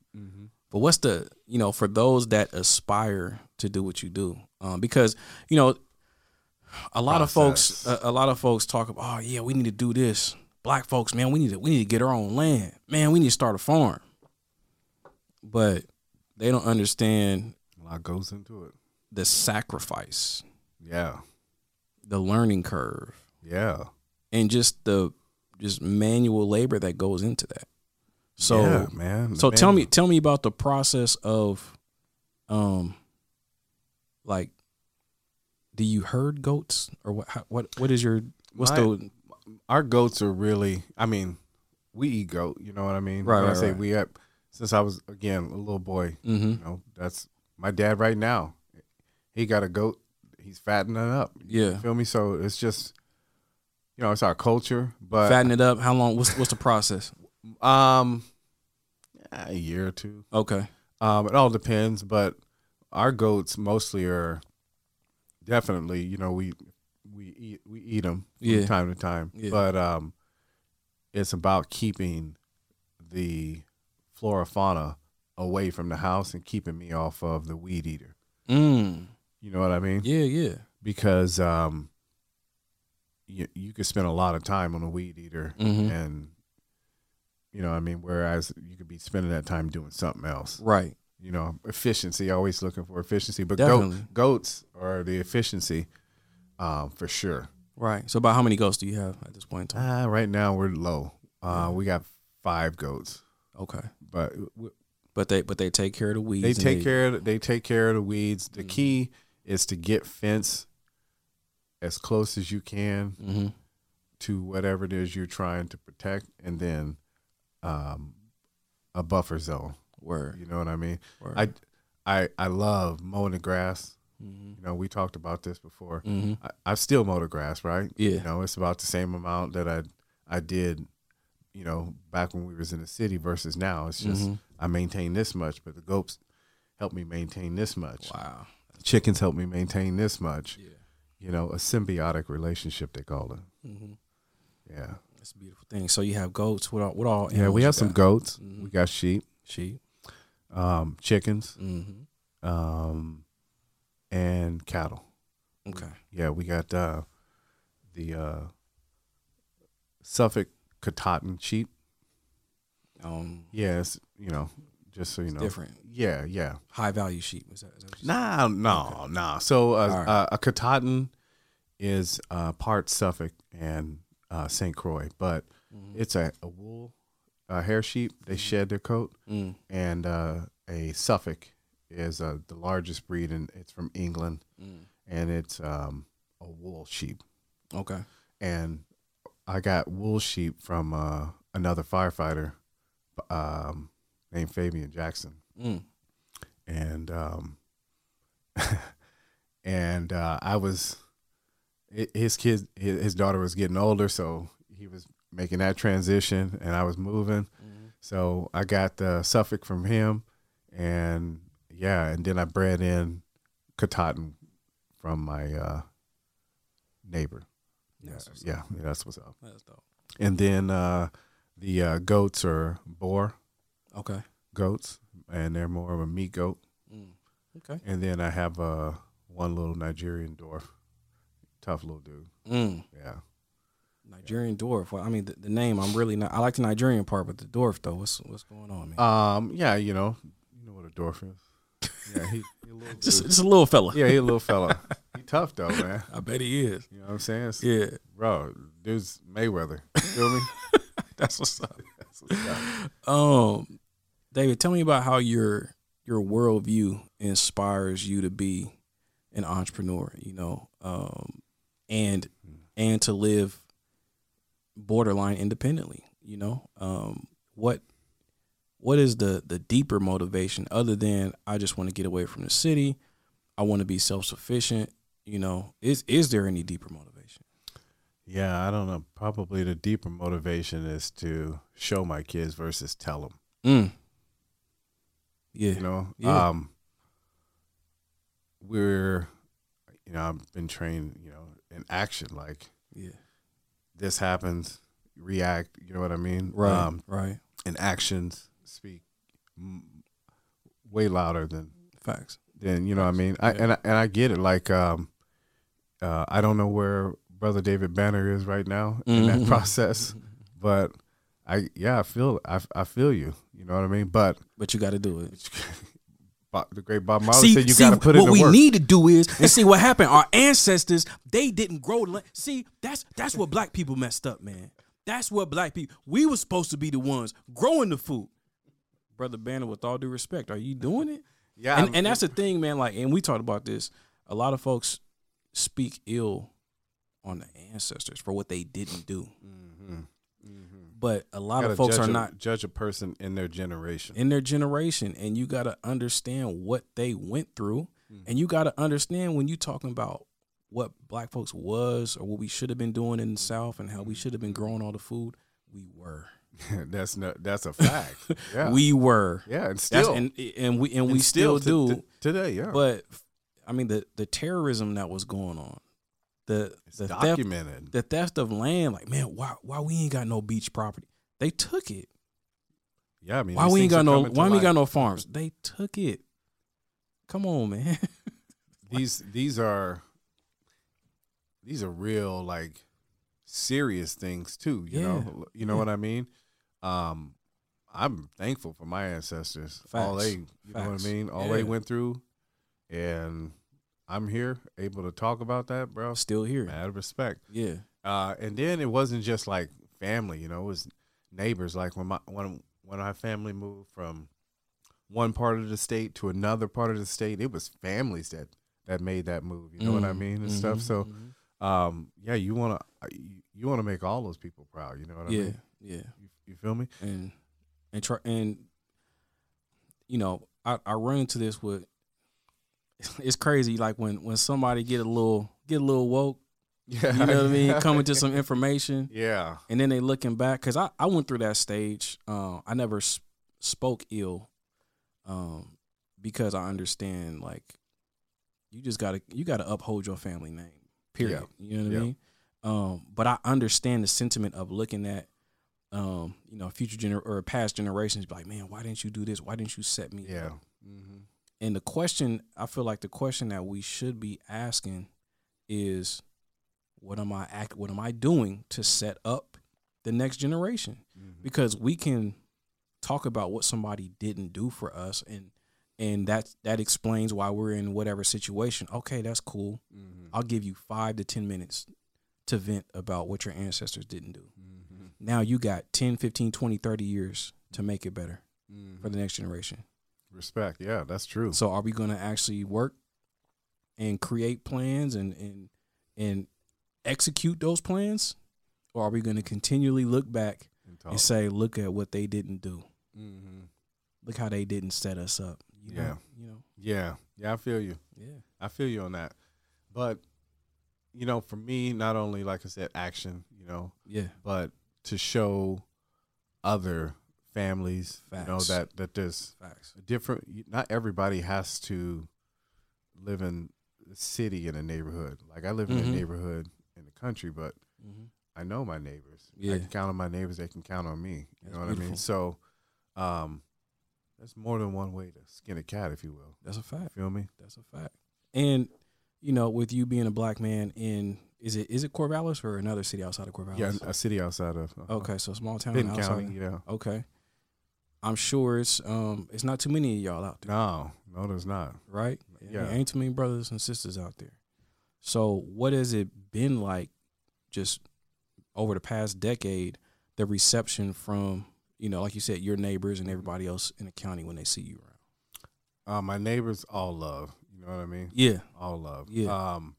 Speaker 1: But what's the you know for those that aspire to do what you do, um, because you know a lot of folks a, a lot of folks talk about oh yeah we need to do this. Black folks, man, we need to we need to get our own land. Man, we need to start a farm. But they don't understand
Speaker 5: A lot goes into it.
Speaker 1: the sacrifice,
Speaker 5: Yeah,
Speaker 1: the learning curve,
Speaker 5: yeah.
Speaker 1: and just the just manual labor that goes into that. So
Speaker 5: yeah, man.
Speaker 1: So
Speaker 5: Man,
Speaker 1: tell me, tell me about the process of, um, like, do you herd goats or what? how- What? What is your? What's
Speaker 5: My-
Speaker 1: the?
Speaker 5: our goats are really. I mean, we eat goat. You know what I mean?
Speaker 1: Right,
Speaker 5: When I
Speaker 1: right,
Speaker 5: say
Speaker 1: right.
Speaker 5: we have since I was again a little boy.
Speaker 1: Mm-hmm.
Speaker 5: You know, that's my dad right now. He got a goat. He's fattening it up.
Speaker 1: Yeah,
Speaker 5: You feel me? So it's just, you know, it's our culture. But
Speaker 1: fatten it up. How long? What's what's the process?
Speaker 5: Um, a year or two.
Speaker 1: Okay.
Speaker 5: Um, it all depends, but our goats mostly are definitely, you know, we we eat we eat them
Speaker 1: Yeah.
Speaker 5: from time to time,
Speaker 1: Yeah.
Speaker 5: but um, it's about keeping the flora fauna away from the house and keeping me off of the weed eater.
Speaker 1: Mm.
Speaker 5: You know what I mean?
Speaker 1: Yeah. Yeah.
Speaker 5: Because um, you you could spend a lot of time on a weed eater
Speaker 1: Mhm.
Speaker 5: and You know, I mean, whereas you could be spending that time doing something else.
Speaker 1: Right.
Speaker 5: You know, efficiency. Always looking for efficiency, but goat, goats are the efficiency, um, for sure.
Speaker 1: Right. So about how many goats do you have at this point in time?
Speaker 5: Uh, right now we're low. Uh, we got five goats,
Speaker 1: Okay.
Speaker 5: but
Speaker 1: But they but they take care of the weeds.
Speaker 5: they take care of they take care of the weeds. The
Speaker 1: Mhm.
Speaker 5: key is to get fence as close as you can
Speaker 1: Mhm.
Speaker 5: to whatever it is you're trying to protect, and then um, a buffer zone.
Speaker 1: Word.
Speaker 5: You know what I mean?
Speaker 1: Word.
Speaker 5: I I I love mowing the grass.
Speaker 1: Mhm.
Speaker 5: You know, we talked about this before.
Speaker 1: Mhm.
Speaker 5: I, I still mow the grass, right?
Speaker 1: Yeah.
Speaker 5: You know, it's about the same amount that I I did, you know, back when we was in the city versus now. It's just
Speaker 1: Mhm.
Speaker 5: I maintain this much, but the goats help me maintain this much.
Speaker 1: Wow.
Speaker 5: Chickens help me maintain this much.
Speaker 1: Yeah.
Speaker 5: You know, a symbiotic relationship they call it.
Speaker 1: hmm
Speaker 5: Yeah.
Speaker 1: That's a beautiful thing. So you have goats. What all? What all?
Speaker 5: Yeah, we have some
Speaker 1: got?
Speaker 5: goats.
Speaker 1: Mhm.
Speaker 5: We got sheep,
Speaker 1: sheep.
Speaker 5: um, chickens,
Speaker 1: Mm-hmm.
Speaker 5: um, and cattle.
Speaker 1: Okay.
Speaker 5: Yeah, we got uh, the uh, Suffolk Katahdin sheep.
Speaker 1: Um.
Speaker 5: Yes, you know, just so you know.
Speaker 1: different.
Speaker 5: Yeah, yeah.
Speaker 1: High value sheep. Is that? Is that what you said?
Speaker 5: Nah, no, nah. So uh,
Speaker 1: right.
Speaker 5: uh, a Katahdin is uh, part Suffolk and uh, St. Croix, but
Speaker 1: Mhm.
Speaker 5: it's a, a wool uh, hair sheep. They shed their coat,
Speaker 1: Mm.
Speaker 5: and uh, a Suffolk is uh, the largest breed, and it's from England,
Speaker 1: Mm.
Speaker 5: and it's um, a wool sheep.
Speaker 1: Okay.
Speaker 5: and I got wool sheep from uh, another firefighter um, named Fabian Jackson,
Speaker 1: Mm.
Speaker 5: and um, and uh, I was his kid, his, daughter was getting older, so he was making that transition, and I was moving,
Speaker 1: Mhm.
Speaker 5: so I got the Suffolk from him, and yeah, and then I bred in Katahdin from my uh, neighbor. Yeah,
Speaker 1: That's what's
Speaker 5: yeah, yeah, that's what's up.
Speaker 1: That's dope.
Speaker 5: And then uh, the uh, goats are Boer
Speaker 1: Okay.
Speaker 5: goats, and they're more of a meat goat.
Speaker 1: Mm. Okay.
Speaker 5: And then I have uh, one little Nigerian dwarf, tough little dude.
Speaker 1: Mm.
Speaker 5: Yeah,
Speaker 1: Nigerian dwarf. Well, I mean, the, the name. I'm really not. I like the Nigerian part, but the dwarf though. What's what's going on, man?
Speaker 5: um, yeah, you know, you know what a dwarf is. Yeah, he, he a little
Speaker 1: just,
Speaker 5: dude.
Speaker 1: just a little fella.
Speaker 5: yeah, he a little fella. He tough though, man.
Speaker 1: I bet he is.
Speaker 5: You know what I'm saying? It's-
Speaker 1: Yeah.
Speaker 5: bro, dude's Mayweather. You feel me?
Speaker 1: That's what's up.
Speaker 5: That's what's up.
Speaker 1: Um, David, tell me about how your your worldview inspires you to be an entrepreneur. You know, um, and and to live borderline independently. You know, um, what what is the the deeper motivation other than I just want to get away from the city? I want to be self sufficient. You know, is is there any deeper motivation?
Speaker 5: Yeah, I don't know. Probably the deeper motivation is to show my kids versus tell them.
Speaker 1: Mm. Yeah.
Speaker 5: you know
Speaker 1: Yeah.
Speaker 5: um we're you know i've been trained you know in action like
Speaker 1: yeah.
Speaker 5: this happens react you know what i mean
Speaker 1: Right.
Speaker 5: um
Speaker 1: right.
Speaker 5: and actions speak m- way louder than
Speaker 1: Facts.
Speaker 5: than you know what i mean I,
Speaker 1: Yeah.
Speaker 5: and I, and i get it like um uh i don't know where brother david banner is right now in that
Speaker 1: Mhm.
Speaker 5: process but i yeah i feel I, I feel you you know what i mean but
Speaker 1: But you got to do it.
Speaker 5: The great Bob Marley said you got to put
Speaker 1: what
Speaker 5: in the
Speaker 1: we
Speaker 5: work.
Speaker 1: need to do is and see what happened. Our ancestors they didn't grow. See, that's that's what black people messed up, man. That's what black people. We were supposed to be the ones growing the food. Brother Banner, with all due respect, are you doing it?
Speaker 5: yeah,
Speaker 1: And and that's the thing, man. Like, and we talked about this. A lot of folks speak ill on the ancestors for what they didn't do,
Speaker 5: Mhm.
Speaker 1: But a lot of folks are
Speaker 5: a,
Speaker 1: not
Speaker 5: judge a person in their generation.
Speaker 1: in their generation and you got to understand what they went through
Speaker 5: Mm-hmm.
Speaker 1: and you got to understand when you're talking about what black folks was or what we should have been doing in the south and how we should have been growing all the food we were
Speaker 5: that's not that's a fact. Yeah,
Speaker 1: we were
Speaker 5: yeah, and still
Speaker 1: and and we and,
Speaker 5: and
Speaker 1: we still,
Speaker 5: to-
Speaker 1: do
Speaker 5: to- today. Yeah,
Speaker 1: but i mean the the terrorism that was going on the
Speaker 5: it's
Speaker 1: the theft
Speaker 5: documented.
Speaker 1: the theft of land like man why why we ain't got no beach property they took it
Speaker 5: yeah, I mean,
Speaker 1: why we ain't got no why we got no farms they took it come on man
Speaker 5: These these are these are real like serious things too. You know, you know
Speaker 1: Yeah.
Speaker 5: what I mean. Um, I'm thankful for my ancestors. All they, you know what I mean. All
Speaker 1: Yeah.
Speaker 5: they went through, and I'm here able to talk about that, bro.
Speaker 1: Still here.
Speaker 5: Out of respect.
Speaker 1: Yeah.
Speaker 5: Uh, and then it wasn't just like family, you know, it was neighbors. Like when my when when our family moved from one part of the state to another part of the state, it was families that that made that move. You know what I
Speaker 1: Mm,
Speaker 5: mean and stuff.
Speaker 1: mhm,
Speaker 5: So,
Speaker 1: mhm.
Speaker 5: um, yeah, you wanna you, you wanna make all those people proud. You know what I
Speaker 1: yeah,
Speaker 5: mean?
Speaker 1: yeah.
Speaker 5: You, you feel me?
Speaker 1: and and try and you know I, I run into this with it's crazy like when when somebody get a little get a little woke
Speaker 5: Yeah,
Speaker 1: you know what I mean? Coming to some information.
Speaker 5: Yeah,
Speaker 1: and then they looking back because I, I went through that stage uh, I never s- spoke ill um, because I understand like you just gotta you gotta uphold your family name period. You know what
Speaker 5: Yeah.
Speaker 1: I mean? Um, but I understand the sentiment of looking at um, you know future gener or past generations be like man why didn't you do this? Why didn't you set me
Speaker 5: yeah,
Speaker 1: up? And the question I feel like the question that we should be asking is what am I act what am I doing to set up the next generation?
Speaker 5: Mm-hmm.
Speaker 1: because we can talk about what somebody didn't do for us and and that that explains why we're in whatever situation. Okay that's cool.
Speaker 5: Hmm
Speaker 1: I'll give you 5 to 10 minutes to vent about what your ancestors didn't do.
Speaker 5: Hmm
Speaker 1: now you got 10 15 20 30 years to make it better
Speaker 5: hmm
Speaker 1: for the next generation
Speaker 5: Respect. Yeah, that's true.
Speaker 1: So are we going to actually work and create plans and and and execute those plans, or are we going to continually look back
Speaker 5: And
Speaker 1: and say, "Look at what they didn't do.
Speaker 5: hmm
Speaker 1: Look how they didn't set us up." You know,
Speaker 5: Yeah.
Speaker 1: you know,
Speaker 5: Yeah, yeah, I feel you.
Speaker 1: yeah,
Speaker 5: I feel you on that. But you know, for me, not only like I said, action, you know,
Speaker 1: yeah,
Speaker 5: but to show other families, you know, that that there's
Speaker 1: facts.
Speaker 5: a different. Not everybody has to live in a city in a neighborhood. Like I live in
Speaker 1: Mhm.
Speaker 5: a neighborhood in the country, but
Speaker 1: hmm
Speaker 5: I know my neighbors.
Speaker 1: Yeah.
Speaker 5: I can count on my neighbors. They can count on me. You
Speaker 1: That's
Speaker 5: know what I mean? So, um, there's more than one way to skin a cat, if you will.
Speaker 1: That's a fact.
Speaker 5: You feel me?
Speaker 1: That's a fact. And you know, with you being a black man in is it is it Corvallis or another city outside of Corvallis?
Speaker 5: Yeah, a city outside of uh,
Speaker 1: Okay, so small town
Speaker 5: Benton
Speaker 1: outside.
Speaker 5: County. Yeah.
Speaker 1: Okay. I'm sure it's um it's not too many of y'all out there.
Speaker 5: No, no, there's not.
Speaker 1: right?
Speaker 5: Yeah.
Speaker 1: There ain't too many brothers and sisters out there. So, what has it been like just over the past decade, the reception from, you know, like you said, your neighbors and everybody else in the county when they see you around?
Speaker 5: Uh, my neighbors all love. You know what I mean?
Speaker 1: Yeah.
Speaker 5: All love.
Speaker 1: Yeah.
Speaker 5: Um,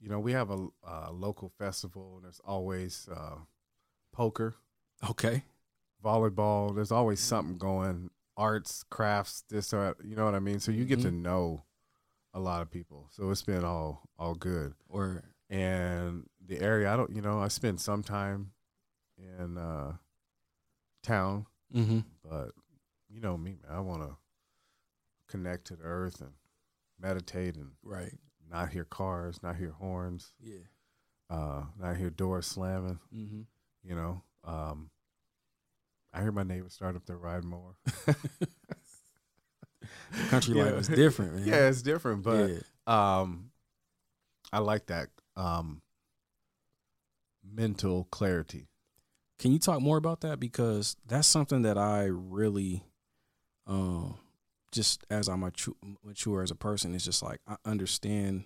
Speaker 5: you know, we have a, a local festival, and there's always uh, poker,
Speaker 1: Okay.
Speaker 5: Volleyball. There's always something going. Arts, crafts, this or you know what I mean. So you get to
Speaker 1: Mhm.
Speaker 5: know a lot of people. So it's been all all good.
Speaker 1: Or
Speaker 5: and the area I don't you know I spend some time in uh town
Speaker 1: mm-hmm.
Speaker 5: but you know me man I want to connect to the earth and meditate and
Speaker 1: right.
Speaker 5: not hear cars not hear horns
Speaker 1: Yeah.
Speaker 5: uh not hear doors slamming
Speaker 1: Mm-hmm.
Speaker 5: you know um I hear my neighbors start up their ride more
Speaker 1: Country life is different, man.
Speaker 5: yeah it's different but
Speaker 1: yeah.
Speaker 5: um I like that um mental clarity
Speaker 1: Can you talk more about that? Because that's something that I really, um, just as I mature, mature as a person, it's just like I understand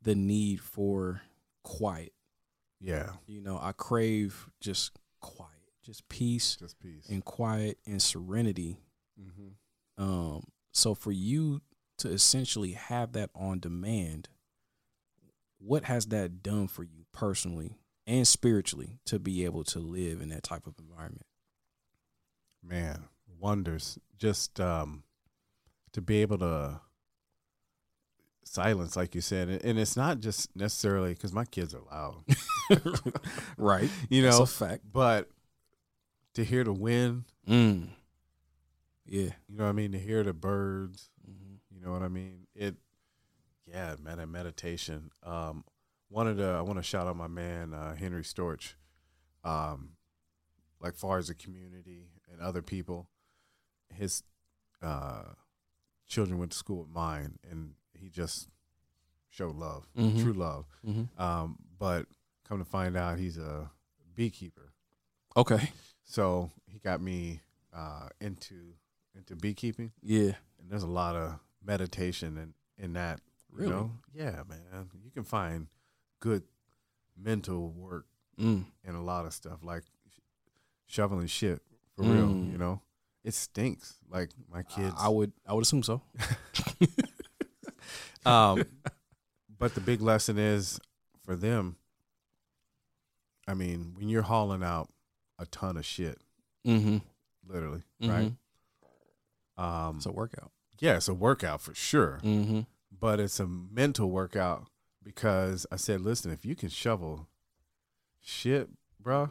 Speaker 1: the need for quiet.
Speaker 5: yeah
Speaker 1: You know, I crave just quiet, just peace
Speaker 5: just peace
Speaker 1: and quiet and serenity.
Speaker 5: mm-hmm.
Speaker 1: Um, so for you to essentially have that on demand, what has that done for you personally and spiritually to be able to live in that type of environment?
Speaker 5: man wonders just um to be able to silence like you said and- it's not just necessarily because my kids are loud
Speaker 1: right.
Speaker 5: you
Speaker 1: That's
Speaker 5: know
Speaker 1: a fact.
Speaker 5: but to hear the wind.
Speaker 1: Mm. Yeah.
Speaker 5: you know what i mean? To hear the birds.
Speaker 1: Hmm
Speaker 5: you know what i mean? It yeah man that meditation. Um one of the i want to shout out my man uh henry storch. Um like far as the community and other people his uh children went to school with mine and he just showed love
Speaker 1: Mhm.
Speaker 5: true love.
Speaker 1: Hmm
Speaker 5: um but come to find out he's a beekeeper.
Speaker 1: Okay.
Speaker 5: So he got me uh, into into beekeeping,
Speaker 1: Yeah.
Speaker 5: and there's a lot of meditation in in that. You know? Yeah, man. You can find good mental work
Speaker 1: Mm.
Speaker 5: in a lot of stuff, like sh- shoveling shit for real.
Speaker 1: Mm.
Speaker 5: You know, it stinks. Like my kids.
Speaker 1: I would I would assume so.
Speaker 5: Um, but the big lesson is for them. I mean, when you're hauling out a ton of shit,
Speaker 1: Mm-hmm.
Speaker 5: literally,
Speaker 1: Mhm.
Speaker 5: right? Um,
Speaker 1: It's a workout.
Speaker 5: yeah, it's a workout for sure,
Speaker 1: Mm-hmm.
Speaker 5: but it's a mental workout because I said, listen, if you can shovel shit, bro,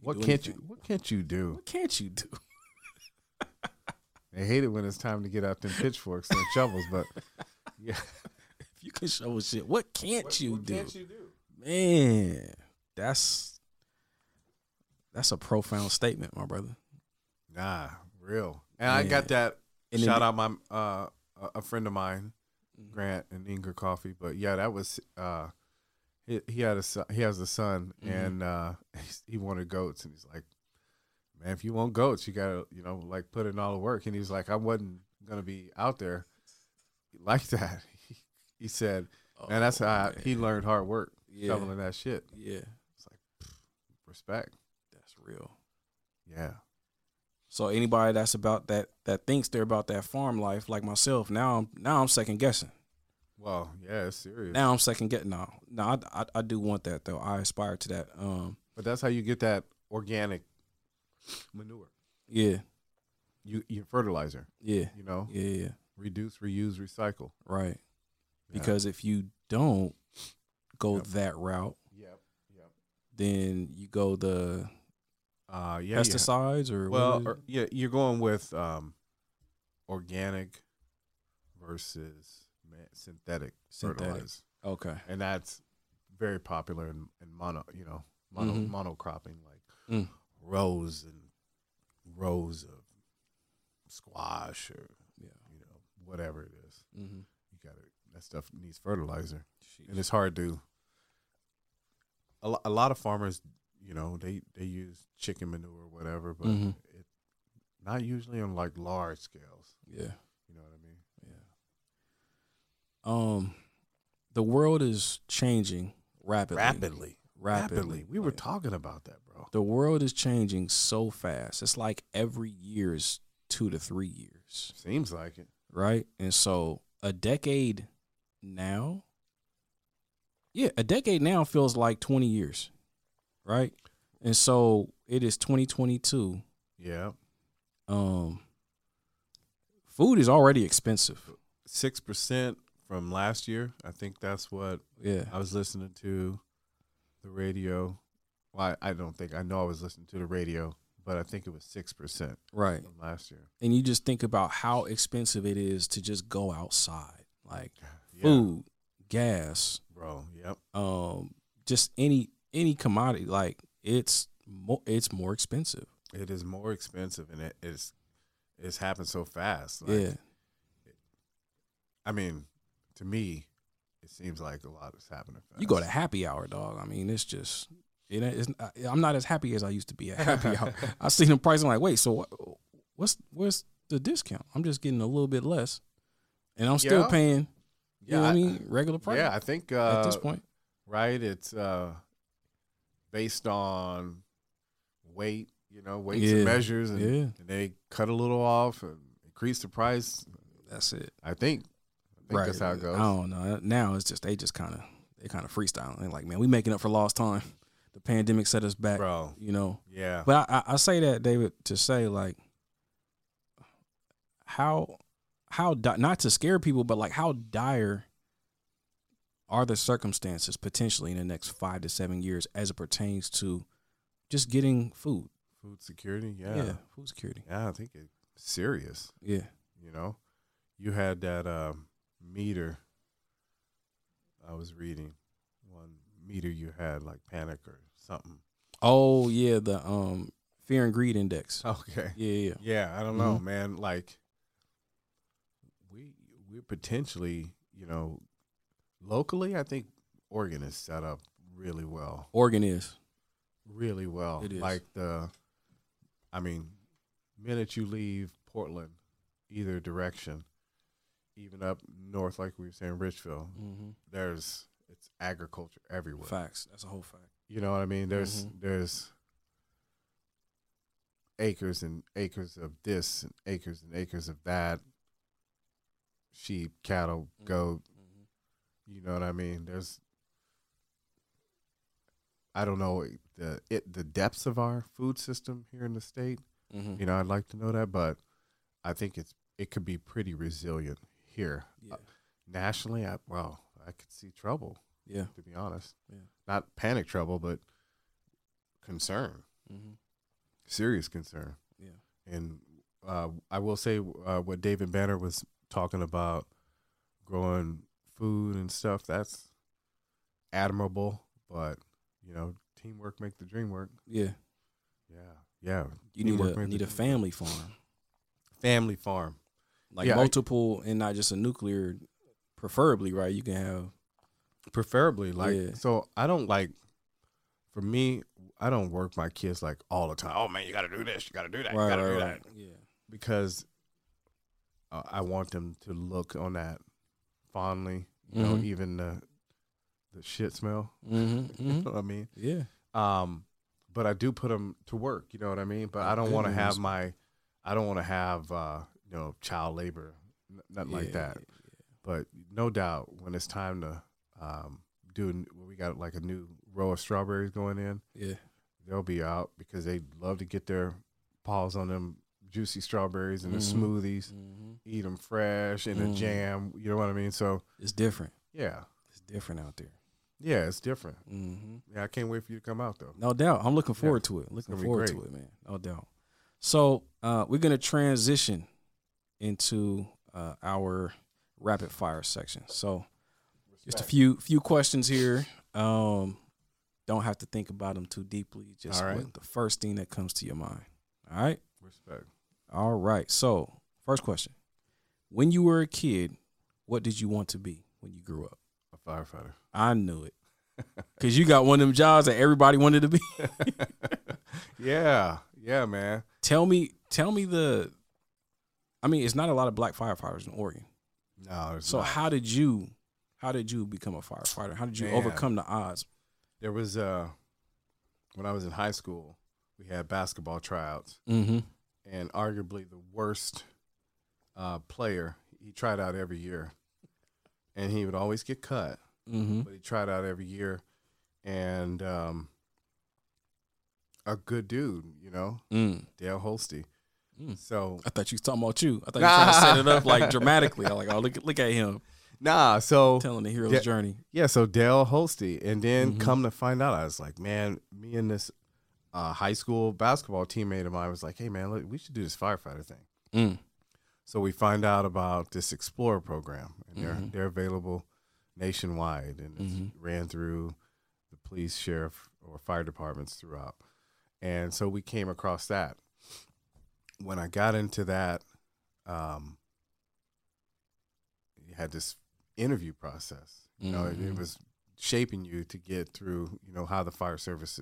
Speaker 5: what can't you? What can't you do?
Speaker 1: What can't you do?
Speaker 5: I hate it when it's time to get out them pitchforks and shovels, but yeah,
Speaker 1: If you can shovel shit, what can't you do?
Speaker 5: Can't you do?
Speaker 1: Man, that's that's a profound statement, my brother.
Speaker 5: Nah, real. And I got that.
Speaker 1: And
Speaker 5: shout out my uh a- friend of mine,
Speaker 1: Mm-hmm.
Speaker 5: Grant and Inger Coffee. But yeah, that was uh he, he had a son, he has a son
Speaker 1: Mhm.
Speaker 5: and uh he wanted goats and he's like, man, if you want goats, you gotta you know like put in all the work. And he's like, I wasn't gonna be out there like that. He, he said, and that's how I, he learned hard work
Speaker 1: Oh, Yeah.
Speaker 5: shoveling that shit.
Speaker 1: Yeah,
Speaker 5: it's
Speaker 1: like pff, Respect. Real.
Speaker 5: Yeah.
Speaker 1: So anybody that's about that that thinks they're about that farm life, like myself, now I'm now I'm second guessing.
Speaker 5: Well, yeah, it's serious.
Speaker 1: Now I'm second guessing. No, no, I, I I do want that though. I aspire to that. Um,
Speaker 5: But that's how you get that organic manure.
Speaker 1: yeah,
Speaker 5: You you fertilizer,
Speaker 1: yeah,
Speaker 5: you know?
Speaker 1: yeah, yeah.
Speaker 5: Reduce, reuse, recycle.
Speaker 1: Right.
Speaker 5: Yeah.
Speaker 1: Because if you don't go
Speaker 5: Yep.
Speaker 1: that route,
Speaker 5: Yep. Yep.
Speaker 1: then you go the
Speaker 5: Uh yeah.
Speaker 1: pesticides
Speaker 5: yeah.
Speaker 1: or
Speaker 5: Well, or, yeah, you're going with um organic versus synthetic,
Speaker 1: Synthetic.
Speaker 5: fertilizer.
Speaker 1: okay.
Speaker 5: And that's very popular in, in mono, you know, mono
Speaker 1: Mhm.
Speaker 5: monocropping like
Speaker 1: Mm.
Speaker 5: rows and rows of squash or
Speaker 1: Yeah.
Speaker 5: you know, whatever it is.
Speaker 1: Mm-hmm.
Speaker 5: you got to that stuff needs fertilizer and it's hard to a, lo- a lot of farmers you know they they use chicken manure or whatever but
Speaker 1: Mhm.
Speaker 5: it not usually on like large scales
Speaker 1: Yeah.
Speaker 5: you know what i mean
Speaker 1: Yeah. Um, the world is changing rapidly.
Speaker 5: rapidly
Speaker 1: Rapidly.
Speaker 5: we were
Speaker 1: Like,
Speaker 5: talking about that bro
Speaker 1: the world is changing so fast. It's like every year is two to three years,
Speaker 5: seems like it
Speaker 1: right? And so a decade now, yeah, a decade now feels like 20 years, right? And so it is 2022.
Speaker 5: yeah
Speaker 1: Um, food is already expensive.
Speaker 5: six percent from last year i think that's what
Speaker 1: Yeah.
Speaker 5: i was listening to the radio well i, I don't think i know i was listening to the radio but i think it was six percent
Speaker 1: Right.
Speaker 5: from last year
Speaker 1: And you just think about how expensive it is to just go outside. Like
Speaker 5: Yeah,
Speaker 1: food, gas,
Speaker 5: bro yep
Speaker 1: um, just any any commodity. Like it's more it's more expensive.
Speaker 5: it is more expensive and it is it's happened so fast like,
Speaker 1: yeah.
Speaker 5: i mean to me it seems like a lot is happening fast.
Speaker 1: You go to happy hour, dog. I mean, it's just it, it's, I'm not as happy as I used to be at happy hour. I see the price. I'm like, wait, so what, what's where's the discount? I'm just getting a little bit less, and I'm still
Speaker 5: Yeah.
Speaker 1: paying. You know what I
Speaker 5: I-
Speaker 1: mean? Regular price.
Speaker 5: yeah i think uh
Speaker 1: at this point.
Speaker 5: right it's uh based on weight you know weights
Speaker 1: Yeah,
Speaker 5: and measures and,
Speaker 1: yeah.
Speaker 5: and they cut a little off and increase the price
Speaker 1: That's it.
Speaker 5: i think i think that's how it goes
Speaker 1: I don't know. Now it's just they just kind of they kind of freestyle. They're like, man, we making up for lost time. The pandemic set us back.
Speaker 5: bro
Speaker 1: You know.
Speaker 5: yeah
Speaker 1: But I, I, I say that David to say like how how di- not to scare people, but like how dire are the circumstances potentially in the next five to seven years as it pertains to just getting food.
Speaker 5: food security yeah yeah,
Speaker 1: food security.
Speaker 5: Yeah, i think it's serious
Speaker 1: Yeah,
Speaker 5: you know you had that um, meter i was reading one meter you had like panic or something
Speaker 1: Oh yeah, the um fear and greed index.
Speaker 5: okay
Speaker 1: Yeah, yeah.
Speaker 5: yeah i don't know
Speaker 1: Mhm.
Speaker 5: man like we we're potentially you know locally i think oregon is set up really well
Speaker 1: Oregon is.
Speaker 5: really well
Speaker 1: It is.
Speaker 5: like the I mean, minute you leave Portland, either direction, even up north, like we were saying, Richville,
Speaker 1: Mm-hmm.
Speaker 5: there's it's agriculture everywhere.
Speaker 1: Facts. That's a whole fact.
Speaker 5: You know what I mean? There's
Speaker 1: Mhm.
Speaker 5: there's acres and acres of this and acres and acres of that. Sheep, cattle, goat. You know what I mean? There's I don't know the it the depths of our food system here in the state.
Speaker 1: Mm-hmm.
Speaker 5: You know, I'd like to know that, but I think it's it could be pretty resilient here.
Speaker 1: Yeah.
Speaker 5: Uh, nationally, I well, I could see trouble
Speaker 1: Yeah.
Speaker 5: to be honest.
Speaker 1: Yeah.
Speaker 5: Not panic trouble, but concern,
Speaker 1: Mm-hmm.
Speaker 5: serious concern.
Speaker 1: Yeah.
Speaker 5: And uh, I will say uh, what David Banner was talking about, growing food and stuff. That's admirable, but you know, teamwork make the dream work.
Speaker 1: Yeah.
Speaker 5: Yeah, yeah.
Speaker 1: You need
Speaker 5: Teamwork
Speaker 1: a
Speaker 5: make
Speaker 1: need a family farm,
Speaker 5: family farm.
Speaker 1: like
Speaker 5: Yeah, I-
Speaker 1: multiple, and not just a nuclear. Preferably, right? You can have.
Speaker 5: preferably like
Speaker 1: Yeah.
Speaker 5: so i don't like for me i don't work my kids like all the time oh man you gotta do this you gotta do that you gotta
Speaker 1: right,
Speaker 5: do
Speaker 1: right.
Speaker 5: that
Speaker 1: Yeah.
Speaker 5: because uh, i want them to look on that fondly you know
Speaker 1: Mhm.
Speaker 5: even the the shit smell
Speaker 1: Mm-hmm.
Speaker 5: you know what i mean
Speaker 1: Yeah.
Speaker 5: um but i do put them to work you know what i mean but i don't want to have my i don't want to have uh you know child labor nothing like
Speaker 1: Yeah,
Speaker 5: that but no doubt when it's time to um, do we got like a new row of strawberries going in
Speaker 1: Yeah.
Speaker 5: they'll be out because they love to get their paws on them juicy strawberries and the
Speaker 1: Mhm.
Speaker 5: smoothies
Speaker 1: Mm-hmm.
Speaker 5: eat them fresh in
Speaker 1: Mhm.
Speaker 5: a jam you know what i mean so
Speaker 1: It's different.
Speaker 5: yeah
Speaker 1: It's different out there.
Speaker 5: yeah it's different
Speaker 1: Mm-hmm.
Speaker 5: yeah i can't wait for you to come out though
Speaker 1: No doubt. I'm looking forward to it. Looking forward to it, man. No doubt. So uh, we're gonna transition into uh, our rapid fire section. So just a few few questions here. Um, don't have to think about them too deeply. Just
Speaker 5: right.
Speaker 1: the first thing that comes to your mind. All right.
Speaker 5: respect
Speaker 1: All right. So first question: When you were a kid, what did you want to be when you grew up?
Speaker 5: a firefighter
Speaker 1: I knew it. Cause you got one of them jobs that everybody wanted to be.
Speaker 5: yeah yeah man
Speaker 1: tell me tell me the I mean, it's not a lot of black firefighters in Oregon.
Speaker 5: no
Speaker 1: So
Speaker 5: not.
Speaker 1: how did you how did you become a firefighter? How did you
Speaker 5: Man.
Speaker 1: overcome the odds?
Speaker 5: there was uh when i was in high school we had basketball tryouts
Speaker 1: Mm-hmm.
Speaker 5: And arguably the worst uh, player. He tried out every year, and he would always get cut,
Speaker 1: Mm-hmm.
Speaker 5: but he tried out every year, and um, a good dude, you know,
Speaker 1: Mm.
Speaker 5: Dale Holsty.
Speaker 1: Mm.
Speaker 5: So
Speaker 1: I thought you was talking about you. I thought you were trying to set it up like dramatically. I'm like, oh look look at him
Speaker 5: nah, so
Speaker 1: telling the hero's
Speaker 5: Yeah.
Speaker 1: journey.
Speaker 5: yeah, so Dale Holsty, and then
Speaker 1: Mhm.
Speaker 5: come to find out, I was like, man, me and this uh, high school basketball teammate of mine was like, hey man, look, we should do this firefighter thing.
Speaker 1: Mm.
Speaker 5: So we find out about this Explorer program, and they're
Speaker 1: Mhm.
Speaker 5: they're available nationwide, and it's
Speaker 1: Mhm.
Speaker 5: ran through the police, sheriff, or fire departments throughout. And so we came across that. When I got into that, um, you had this interview process. You know, it, it
Speaker 1: Mhm.
Speaker 5: was shaping you to get through. You know how the fire service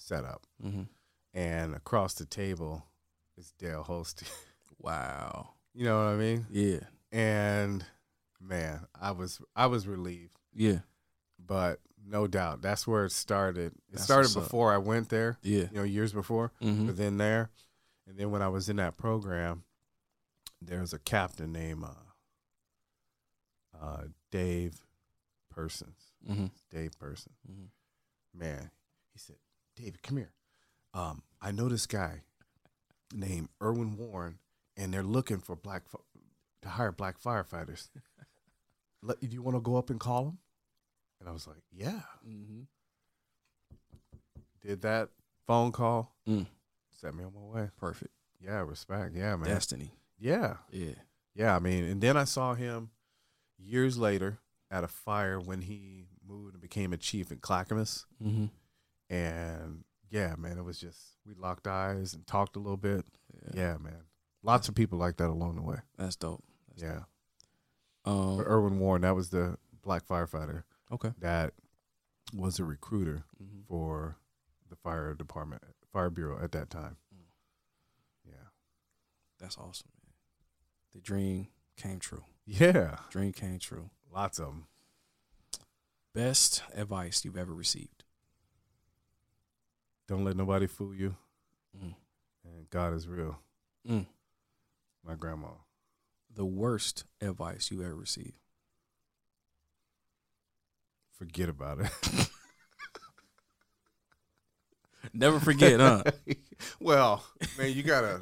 Speaker 5: is set up,
Speaker 1: Mm-hmm.
Speaker 5: and across the table is Dale Holst.
Speaker 1: Wow.
Speaker 5: you know what I mean?
Speaker 1: Yeah.
Speaker 5: and man, I was I was relieved,
Speaker 1: Yeah.
Speaker 5: but no doubt that's where it started. It
Speaker 1: That's
Speaker 5: started before I went there,
Speaker 1: Yeah.
Speaker 5: you know, years before,
Speaker 1: Mm-hmm.
Speaker 5: but then there, and then when I was in that program, there was a captain named uh, uh, Dave Persons.
Speaker 1: Mm-hmm.
Speaker 5: Dave Persons,
Speaker 1: Mhm.
Speaker 5: man, he said, David, come here. Um, I know this guy named Erwin Warren, and they're looking for black to hire black firefighters. Let, do you want to go up and call him? And I was like, yeah.
Speaker 1: Mm-hmm.
Speaker 5: Did that phone call,
Speaker 1: Mm.
Speaker 5: set me on my way.
Speaker 1: Perfect.
Speaker 5: Yeah, respect. Yeah, man.
Speaker 1: Destiny.
Speaker 5: Yeah,
Speaker 1: Yeah.
Speaker 5: yeah. I mean, and then I saw him years later at a fire when he moved and became a chief in Clackamas.
Speaker 1: Mm-hmm.
Speaker 5: And yeah, man, it was just we locked eyes and talked a little bit.
Speaker 1: Yeah.
Speaker 5: Yeah, man. Lots of people like that along the way.
Speaker 1: That's dope. That's
Speaker 5: Yeah.
Speaker 1: Um.
Speaker 5: But Erwin Warren, that was the black firefighter
Speaker 1: Okay.
Speaker 5: that was a recruiter
Speaker 1: Mm-hmm.
Speaker 5: for the fire department, fire bureau at that time. Yeah.
Speaker 1: That's awesome, man. The dream came true.
Speaker 5: Yeah,
Speaker 1: Dream came true.
Speaker 5: lots of them.
Speaker 1: Best advice you've ever received.
Speaker 5: Don't let nobody fool you.
Speaker 1: Mm.
Speaker 5: And God is real.
Speaker 1: Mm.
Speaker 5: My grandma.
Speaker 1: The worst advice you ever received.
Speaker 5: Forget about it.
Speaker 1: Never forget, huh?
Speaker 5: well, man, you gotta,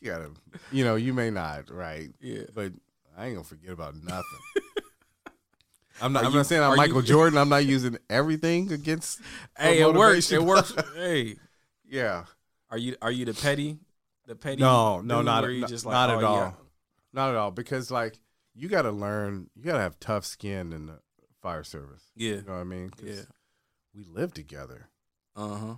Speaker 5: you gotta, you know, you may not, right?
Speaker 1: Yeah.
Speaker 5: But I ain't gonna forget about nothing. I'm not.
Speaker 1: Are
Speaker 5: I'm
Speaker 1: you-
Speaker 5: not saying I'm Michael
Speaker 1: you-
Speaker 5: Jordan. I'm not using everything against.
Speaker 1: Hey, it works. It works. hey,
Speaker 5: Yeah.
Speaker 1: are you are you the petty? The petty?
Speaker 5: No, no, not not,
Speaker 1: like,
Speaker 5: not
Speaker 1: oh,
Speaker 5: at
Speaker 1: yeah.
Speaker 5: all. Not at all. Because like you got to learn. You got to have tough skin in the fire service.
Speaker 1: Yeah.
Speaker 5: You know what I mean?
Speaker 1: Yeah.
Speaker 5: We live together.
Speaker 1: Uh huh.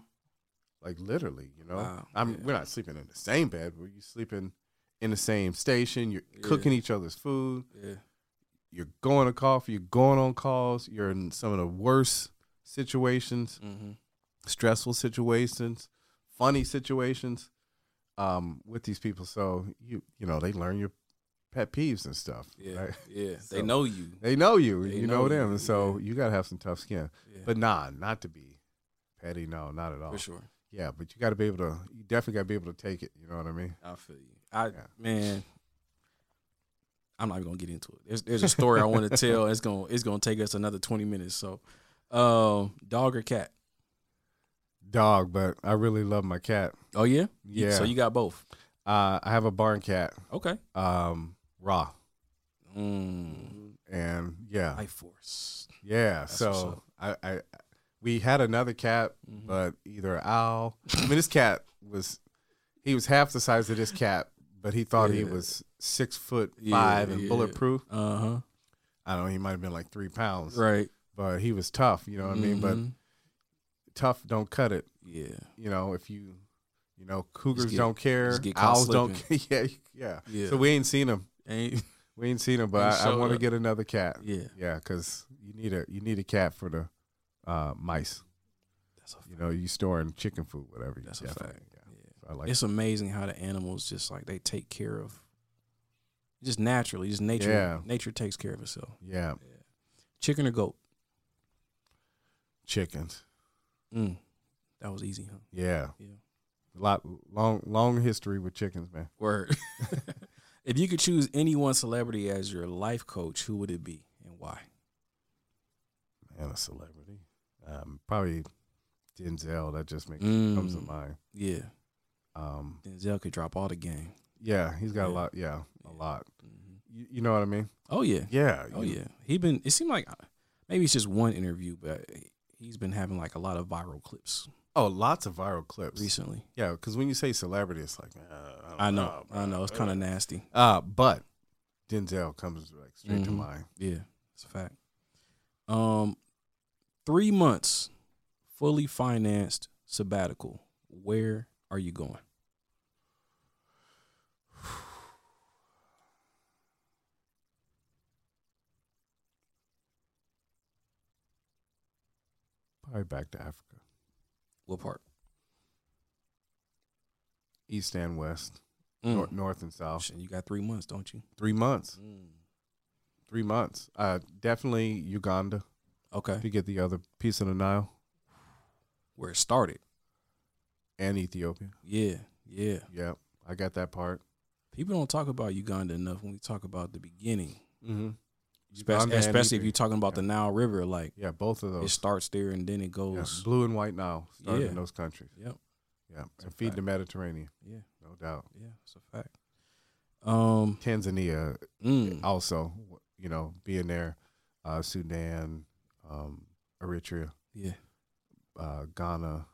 Speaker 5: like literally, you know.
Speaker 1: Wow,
Speaker 5: I'm
Speaker 1: yeah.
Speaker 5: we're not sleeping in the same bed, you sleeping in the same station. You're
Speaker 1: Yeah.
Speaker 5: cooking each other's food.
Speaker 1: Yeah.
Speaker 5: You're going to coffee. You're going on calls. You're in some of the worst situations,
Speaker 1: Mm-hmm.
Speaker 5: stressful situations, funny situations um, with these people. So you you know they learn your pet peeves and stuff.
Speaker 1: Yeah.
Speaker 5: right?
Speaker 1: Yeah. they know you.
Speaker 5: They know you.
Speaker 1: They
Speaker 5: you
Speaker 1: know
Speaker 5: know, them,
Speaker 1: you,
Speaker 5: and so
Speaker 1: yeah.
Speaker 5: you gotta have some tough skin.
Speaker 1: Yeah.
Speaker 5: But nah, not to be petty. No, not at all.
Speaker 1: for sure.
Speaker 5: Yeah, but you got to be able to. You definitely got to be able to take it. You know what I mean?
Speaker 1: I feel you. I
Speaker 5: Yeah.
Speaker 1: man, I'm not even gonna get into it. There's there's a story I want to tell. It's gonna it's gonna take us another 20 minutes. So, um, dog or cat?
Speaker 5: Dog, but I really love my cat.
Speaker 1: Oh yeah,
Speaker 5: Yeah.
Speaker 1: So you got both.
Speaker 5: Uh, I have a barn cat,
Speaker 1: Okay.
Speaker 5: um, raw,
Speaker 1: Mm,
Speaker 5: and yeah,
Speaker 1: life force.
Speaker 5: yeah.
Speaker 1: what's
Speaker 5: So I, I, we had another cat,
Speaker 1: Mhm.
Speaker 5: but either owl. I mean, this cat was, he was half the size of this cat, but he thought he was six foot
Speaker 1: Yeah,
Speaker 5: five and
Speaker 1: yeah.
Speaker 5: bulletproof.
Speaker 1: Uh huh.
Speaker 5: I don't know. He might have been like three pounds,
Speaker 1: Right.
Speaker 5: but he was tough. You know what I mean? But
Speaker 1: Mhm.
Speaker 5: tough don't cut it.
Speaker 1: yeah,
Speaker 5: you know, if you, you know, cougars
Speaker 1: get-
Speaker 5: don't care, owls don't. yeah, yeah,
Speaker 1: Yeah.
Speaker 5: So we ain't seen him.
Speaker 1: ain't
Speaker 5: We ain't seen him, but I, I want to get another cat.
Speaker 1: yeah.
Speaker 5: Yeah, because you need a you need a cat for the uh, mice.
Speaker 1: That's a fact.
Speaker 5: You know, you storing chicken food, whatever.
Speaker 1: That's a fact.
Speaker 5: Yeah.
Speaker 1: Yeah.
Speaker 5: I like.
Speaker 1: it's amazing how the animals just like they take care of just naturally just nature
Speaker 5: Yeah.
Speaker 1: nature takes care of itself
Speaker 5: yeah,
Speaker 1: chicken or goat
Speaker 5: chickens.
Speaker 1: mm. that was easy huh
Speaker 5: Yeah,
Speaker 1: yeah
Speaker 5: a lot long long history with chickens, man.
Speaker 1: word if you could choose any one celebrity as your life coach who would it be and why
Speaker 5: And a celebrity, um, probably Denzel. That just makes
Speaker 1: Mm.
Speaker 5: comes to mind.
Speaker 1: yeah
Speaker 5: Um,
Speaker 1: denzel could drop all the game
Speaker 5: yeah, he's got a lot. Yeah, a
Speaker 1: Yeah.
Speaker 5: lot.
Speaker 1: Mhm.
Speaker 5: You, you know what I mean?
Speaker 1: oh yeah
Speaker 5: Yeah.
Speaker 1: oh yeah he been it seemed like maybe it's just one interview but he's been having like a lot of viral clips
Speaker 5: Oh, lots of viral clips.
Speaker 1: recently
Speaker 5: Yeah, because when you say celebrity, it's like, uh, I,
Speaker 1: i know i know it's kind of nasty
Speaker 5: Uh, but Denzel comes like straight to
Speaker 1: Mhm.
Speaker 5: mind.
Speaker 1: Yeah, it's a fact. Um, three months, fully financed sabbatical. Where are you going?
Speaker 5: Probably back to Africa,
Speaker 1: What part?
Speaker 5: east and west,
Speaker 1: Mm.
Speaker 5: nor- north and south.
Speaker 1: You got three months, don't you?
Speaker 5: Three months.
Speaker 1: Mm.
Speaker 5: Three months. Uh, definitely Uganda
Speaker 1: Okay,
Speaker 5: to get the other piece of the Nile,
Speaker 1: where it started.
Speaker 5: and Ethiopia.
Speaker 1: Yeah, yeah.
Speaker 5: Yeah, I got that part.
Speaker 1: People don't talk about Uganda enough when we talk about the beginning,
Speaker 5: Mm-hmm.
Speaker 1: Especially, especially if you're talking about the Nile River. Like
Speaker 5: yeah, both of those.
Speaker 1: it starts there and then it
Speaker 5: Yeah,
Speaker 1: goes.
Speaker 5: blue and white Nile started
Speaker 1: Yeah.
Speaker 5: in those countries.
Speaker 1: Yep.
Speaker 5: Yeah,
Speaker 1: a
Speaker 5: and feed
Speaker 1: fact.
Speaker 5: the Mediterranean,
Speaker 1: Yeah,
Speaker 5: no doubt.
Speaker 1: yeah. It's a fact. Um.
Speaker 5: Tanzania
Speaker 1: mm,
Speaker 5: also, you know, being there, uh, Sudan, um, Eritrea,
Speaker 1: yeah.
Speaker 5: uh, Ghana,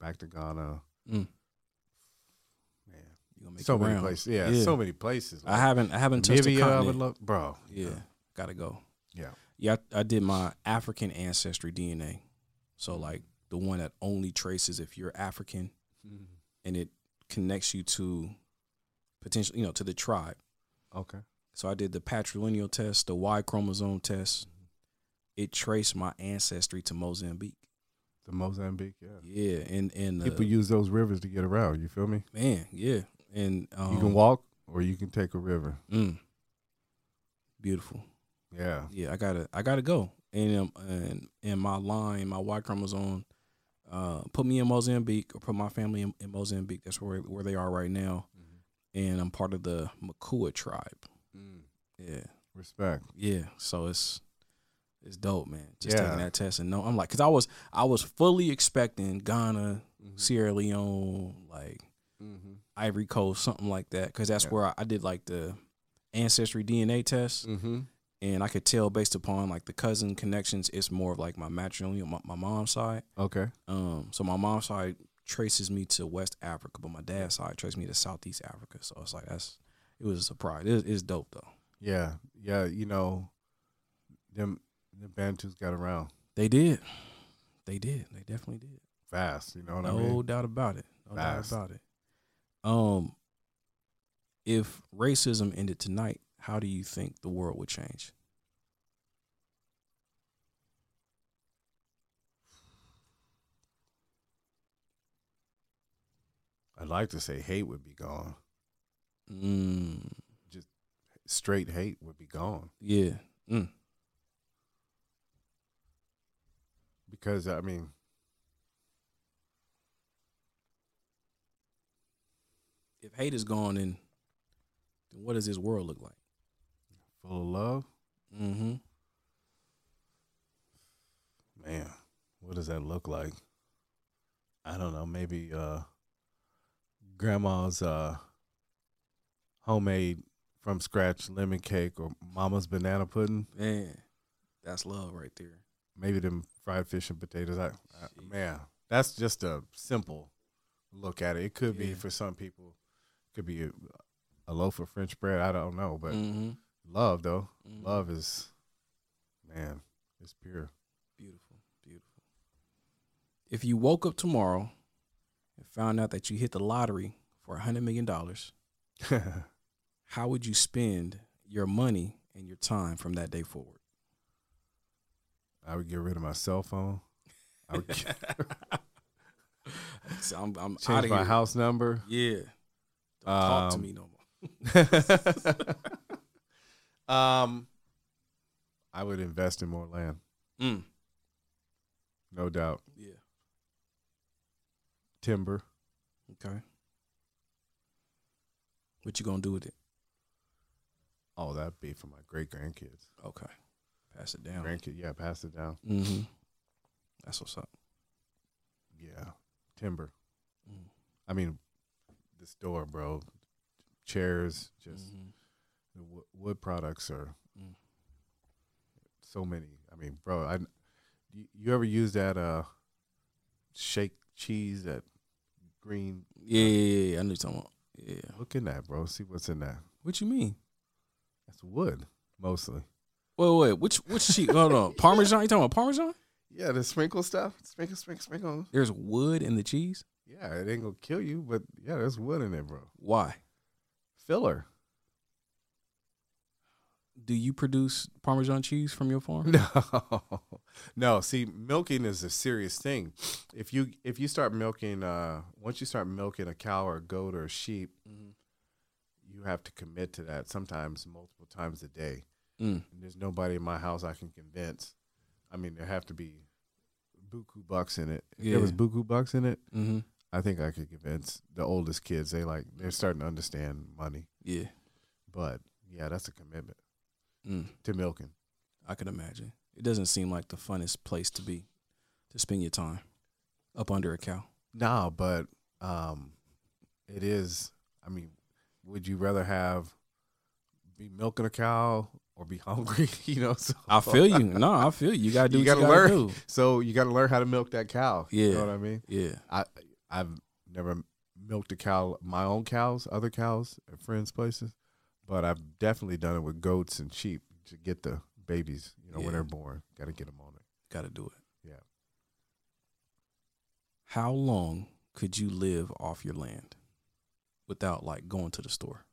Speaker 5: back to Ghana.
Speaker 1: Mm. You gonna make
Speaker 5: so many
Speaker 1: round.
Speaker 5: places. Yeah,
Speaker 1: Yeah.
Speaker 5: so many places.
Speaker 1: I haven't. I haven't touched
Speaker 5: Namibia, I would love, bro.
Speaker 1: Yeah, gotta go.
Speaker 5: Yeah.
Speaker 1: Yeah, I, I did my African ancestry DNA. So like the one that only traces if you're African and it connects you to potential, you know, to the tribe.
Speaker 5: Okay.
Speaker 1: So I did the patrilineal test, the Y chromosome test. It traced my ancestry to Mozambique.
Speaker 5: The Mozambique. Yeah.
Speaker 1: Yeah, and and uh,
Speaker 5: People use those rivers to get around. You feel me?
Speaker 1: man, yeah, And um,
Speaker 5: you can walk or you can take a river.
Speaker 1: Mm, beautiful.
Speaker 5: Yeah.
Speaker 1: Yeah, I gotta I gotta go. And um, and and my line, my Y chromosome, uh, put me in Mozambique or put my family in, in Mozambique. That's where where they are right now. And I'm part of the Makua tribe. Yeah.
Speaker 5: Respect.
Speaker 1: Yeah. So it's it's dope, man. Just
Speaker 5: Yeah.
Speaker 1: taking that test and no, I'm like, cause I was I was fully expecting Ghana,
Speaker 5: Mm-hmm.
Speaker 1: Sierra Leone, like Ivory Coast, something like that. Cause that's
Speaker 5: Yeah.
Speaker 1: where I, I did like the ancestry DNA test,
Speaker 5: Mm-hmm.
Speaker 1: and I could tell based upon like the cousin connections, it's more of like my matrilineal, my, my mom's side.
Speaker 5: Okay.
Speaker 1: Um, so my mom's side traces me to West Africa, but my dad's side traces me to Southeast Africa. So it's like that's it was a surprise. It, it's dope though.
Speaker 5: Yeah. Yeah. You know, them the Bantus got around
Speaker 1: They did. They did. They definitely did.
Speaker 5: fast. You know what
Speaker 1: no
Speaker 5: I mean?
Speaker 1: doubt about it. No
Speaker 5: Fast.
Speaker 1: doubt about it. Um, if racism ended tonight, how do you think the world would change?
Speaker 5: I'd like to say hate would be gone.
Speaker 1: Mm, Just
Speaker 5: Straight hate would be gone
Speaker 1: yeah. Mm,
Speaker 5: because I mean,
Speaker 1: hate is gone, then, then what does this world look like?
Speaker 5: full of love.
Speaker 1: Mm-hmm.
Speaker 5: Man, what does that look like? I don't know. Maybe uh, grandma's uh, homemade from scratch lemon cake or mama's banana pudding.
Speaker 1: Man, that's love right there.
Speaker 5: Maybe them fried fish and potatoes. I, I man, that's just a simple look at it. It could be for some people, could be a, a loaf of French bread. I don't know, but
Speaker 1: mm-hmm.
Speaker 5: love though,
Speaker 1: Mhm.
Speaker 5: love is, man, it's pure.
Speaker 1: Beautiful, beautiful. If you woke up tomorrow and found out that you hit the lottery for a hundred million dollars, how would you spend your money and your time from that day forward?
Speaker 5: I would get rid of my cell phone. I would get-
Speaker 1: So I'm, I'm out
Speaker 5: change
Speaker 1: of
Speaker 5: my house number.
Speaker 1: Yeah, talk to
Speaker 5: Um,
Speaker 1: me no more.
Speaker 5: um, I would invest in more land,
Speaker 1: Mm,
Speaker 5: no doubt.
Speaker 1: yeah.
Speaker 5: Timber.
Speaker 1: Okay. What you gonna do with it?
Speaker 5: Oh, that'd be for my great grandkids.
Speaker 1: Okay. Pass it down.
Speaker 5: Grandkid, yeah, pass it down.
Speaker 1: Mm-hmm. That's what's up.
Speaker 5: Yeah, timber.
Speaker 1: Mm.
Speaker 5: I mean, the store, bro. Chairs, just
Speaker 1: Mhm.
Speaker 5: the wo- wood products are
Speaker 1: Mm.
Speaker 5: so many. I mean, bro, I you, you ever use that uh shake cheese that green?
Speaker 1: Yeah, yeah, yeah, yeah. I knew what you're talking about. Yeah.
Speaker 5: Look in that, bro. See what's in that.
Speaker 1: What you mean?
Speaker 5: That's wood mostly.
Speaker 1: Wait, wait. Which which cheese? Hold on. Parmesan? You talking about Parmesan?
Speaker 5: Yeah, the sprinkle stuff. Sprinkle, sprinkle, sprinkle.
Speaker 1: There's wood in the cheese.
Speaker 5: Yeah, it ain't gonna kill you, but yeah, there's wood in it, bro.
Speaker 1: Why?
Speaker 5: Filler.
Speaker 1: Do you produce Parmesan cheese from your farm?
Speaker 5: No, no. See, milking is a serious thing. If you if you start milking, uh, once you start milking a cow or a goat or a sheep,
Speaker 1: Mhm.
Speaker 5: you have to commit to that. Sometimes multiple times a day.
Speaker 1: Mm.
Speaker 5: And there's nobody in my house I can convince. I mean, there have to be buku bucks in it. If there was
Speaker 1: Yeah.
Speaker 5: buku bucks in it,
Speaker 1: Mm-hmm.
Speaker 5: I think I could convince the oldest kids. They like they're starting to understand money.
Speaker 1: Yeah.
Speaker 5: But yeah, that's a commitment
Speaker 1: Mm.
Speaker 5: to milking.
Speaker 1: I could imagine. It doesn't seem like the funnest place to be to spend your time up under a cow.
Speaker 5: No, but um, it is. I mean, would you rather have be milking a cow or be hungry? you know, so
Speaker 1: I feel you. No, I feel you. You gotta do
Speaker 5: You gotta
Speaker 1: you gotta
Speaker 5: learn. So you got to learn how to milk that cow. you
Speaker 1: Yeah.
Speaker 5: know what I mean.
Speaker 1: Yeah.
Speaker 5: I I've never milked a cow, my own cows, other cows at friends' places, but I've definitely done it with goats and sheep to get the babies. You know,
Speaker 1: Yeah.
Speaker 5: when they're born, got to get them on it.
Speaker 1: Gotta do it.
Speaker 5: Yeah.
Speaker 1: How long could you live off your land without like going to the store?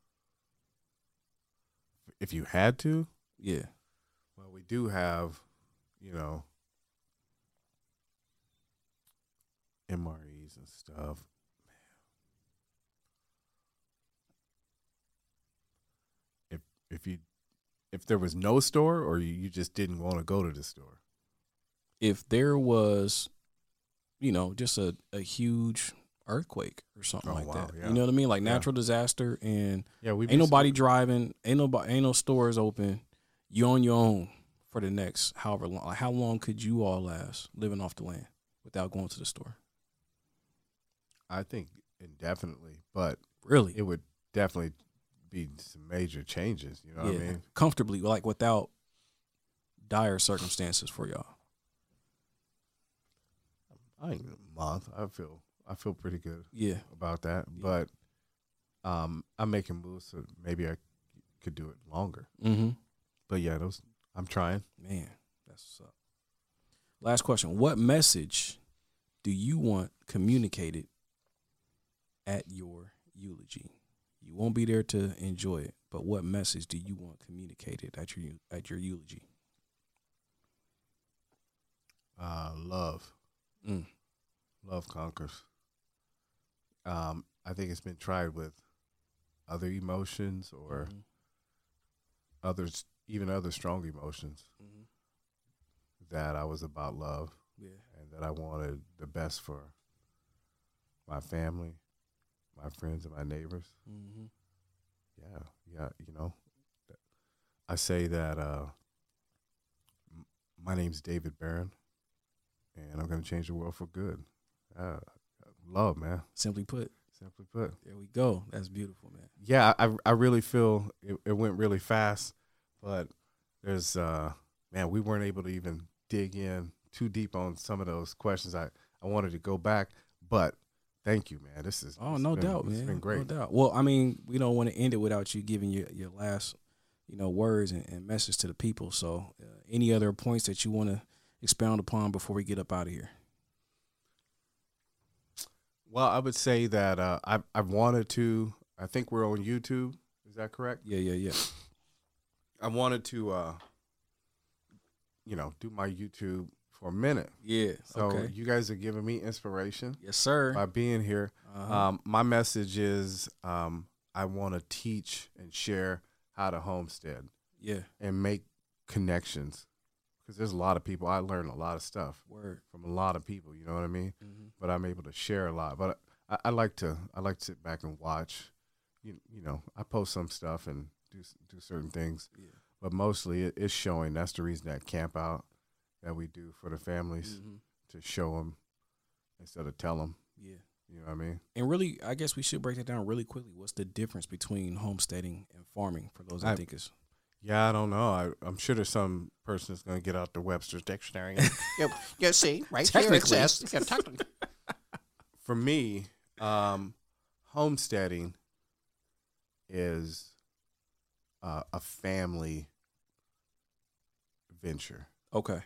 Speaker 5: If you had to,
Speaker 1: Yeah.
Speaker 5: well, we do have, you know, And stuff. if if you if there was no store or you, just didn't want to go to the store.
Speaker 1: If there was, you know, just a, a huge earthquake or something
Speaker 5: Oh,
Speaker 1: like
Speaker 5: wow,
Speaker 1: that.
Speaker 5: yeah.
Speaker 1: You know what I mean? Like
Speaker 5: Yeah.
Speaker 1: natural disaster and
Speaker 5: Yeah, we
Speaker 1: ain't nobody driving, ain't nobody ain't no stores open. You on your own for the next however long. Like how long could you all last living off the land without going to the store?
Speaker 5: I think indefinitely, but
Speaker 1: Really?
Speaker 5: it would definitely be some major changes. You know what I mean?
Speaker 1: Comfortably, like without dire circumstances for y'all.
Speaker 5: I think a month. I feel I feel pretty good
Speaker 1: Yeah.
Speaker 5: about that,
Speaker 1: Yeah.
Speaker 5: but um, I'm making moves, so maybe I could do it longer.
Speaker 1: Mm-hmm.
Speaker 5: But yeah, those I'm trying.
Speaker 1: Man, that's what's up. Last question. What message do you want communicated at your eulogy? You won't be there to enjoy it, but what message do you want communicated at your at your eulogy?
Speaker 5: Uh, love,
Speaker 1: Mm.
Speaker 5: love conquers. Um, I think it's been tried with other emotions or
Speaker 1: Mhm.
Speaker 5: others, even other strong emotions.
Speaker 1: Mhm.
Speaker 5: That I was about love
Speaker 1: Yeah.
Speaker 5: and that I wanted the best for my family, my friends, and my neighbors.
Speaker 1: Mm-hmm.
Speaker 5: Yeah, yeah, you know, I say that uh, my name's David Barron, and I'm going to change the world for good. Uh, love, man.
Speaker 1: Simply put,
Speaker 5: Simply put.
Speaker 1: there we go. That's beautiful, man.
Speaker 5: Yeah, I I really feel it, it went really fast, but there's uh man, we weren't able to even dig in too deep on some of those questions. I I wanted to go back, but thank you, man. This is
Speaker 1: Oh, no
Speaker 5: been-
Speaker 1: doubt,
Speaker 5: It's
Speaker 1: man.
Speaker 5: been great.
Speaker 1: No doubt. Well, I mean, we don't want to end it without you giving your, your last, you know, words and, and message to the people. So, uh, any other points that you want to expound upon before we get up out of here?
Speaker 5: Well, I would say that uh, I I wanted to. I think we're on YouTube. Is that correct?
Speaker 1: Yeah, yeah, yeah.
Speaker 5: I wanted to, uh, you know, do my YouTube for a minute.
Speaker 1: Yeah.
Speaker 5: So
Speaker 1: okay.
Speaker 5: you guys are giving me inspiration
Speaker 1: Yes, sir.
Speaker 5: by being here.
Speaker 1: Uh-huh.
Speaker 5: Um, my message is um, I want to teach and share how to homestead
Speaker 1: yeah.
Speaker 5: and make connections because there's a lot of people. I learn a lot of stuff
Speaker 1: Word.
Speaker 5: from a lot of people. You know what I mean?
Speaker 1: Mm-hmm.
Speaker 5: But I'm able to share a lot. But I, I like to I like to sit back and watch. You you know I post some stuff and do do certain things,
Speaker 1: Yeah.
Speaker 5: but mostly it, it's showing. That's the reason that camp out that we do for the families
Speaker 1: Mm-hmm.
Speaker 5: to show them instead of tell them.
Speaker 1: Yeah.
Speaker 5: You know what I mean?
Speaker 1: And really, I guess we should break that down really quickly. What's the difference between homesteading and farming for those I,
Speaker 5: I-
Speaker 1: think is
Speaker 5: Yeah, I don't know. I, I'm sure there's some person that's going to get out the Webster's dictionary. and-
Speaker 7: You, you see, right here it says. technically.
Speaker 5: For me, um, homesteading is uh, a family venture,
Speaker 1: okay.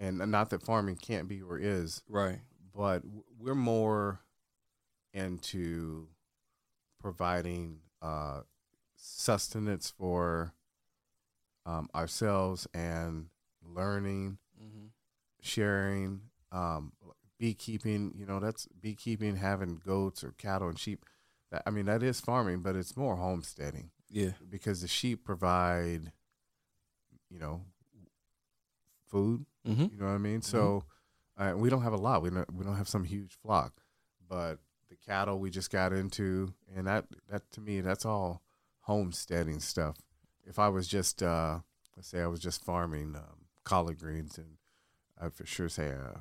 Speaker 5: And not that farming can't be or is,
Speaker 1: Right.
Speaker 5: but we're more into providing uh, sustenance for um, ourselves and learning
Speaker 1: Mm-hmm.
Speaker 5: sharing um beekeeping you know that's beekeeping having goats or cattle and sheep that, i mean that is farming but it's more homesteading
Speaker 1: Yeah.
Speaker 5: because the sheep provide you know food
Speaker 1: Mm-hmm.
Speaker 5: you know what i mean so uh, we don't have a lot we don't we don't have some huge flock but the cattle we just got into and that that to me that's all homesteading stuff if i was just uh let's say i was just farming um, collard greens and i'd for sure say uh,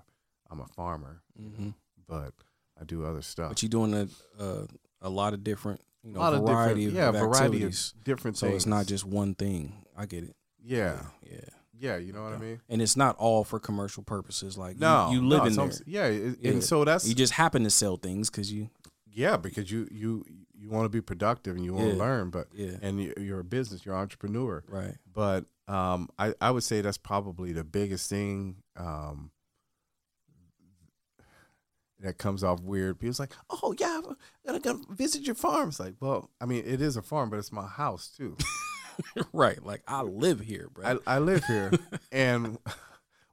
Speaker 5: i'm a farmer
Speaker 1: Mm-hmm.
Speaker 5: but i do other stuff
Speaker 1: But you're doing a uh, a lot of different, you know,
Speaker 5: a lot of
Speaker 1: variety
Speaker 5: different
Speaker 1: of,
Speaker 5: yeah
Speaker 1: of
Speaker 5: variety of different
Speaker 1: So
Speaker 5: things
Speaker 1: it's not just one thing. I get it.
Speaker 5: yeah
Speaker 1: Yeah.
Speaker 5: yeah you know what i mean
Speaker 1: And it's not all for commercial purposes. Like you-
Speaker 5: no
Speaker 1: you, live
Speaker 5: no,
Speaker 1: in there.
Speaker 5: yeah, it-
Speaker 1: Yeah.
Speaker 5: and so that's
Speaker 1: You just happen to sell things because you.
Speaker 5: yeah because you you you want to be productive and you want to
Speaker 1: Yeah.
Speaker 5: learn but
Speaker 1: Yeah.
Speaker 5: and you- you're a business you're an entrepreneur
Speaker 1: Right.
Speaker 5: but um, I, I would say that's probably the biggest thing um, that comes off weird. People's like, oh yeah, I'm gonna go visit your farm. It's like, well, I mean, it is a farm, but it's my house too.
Speaker 1: right. Like I live here, bro.
Speaker 5: I, I live here, and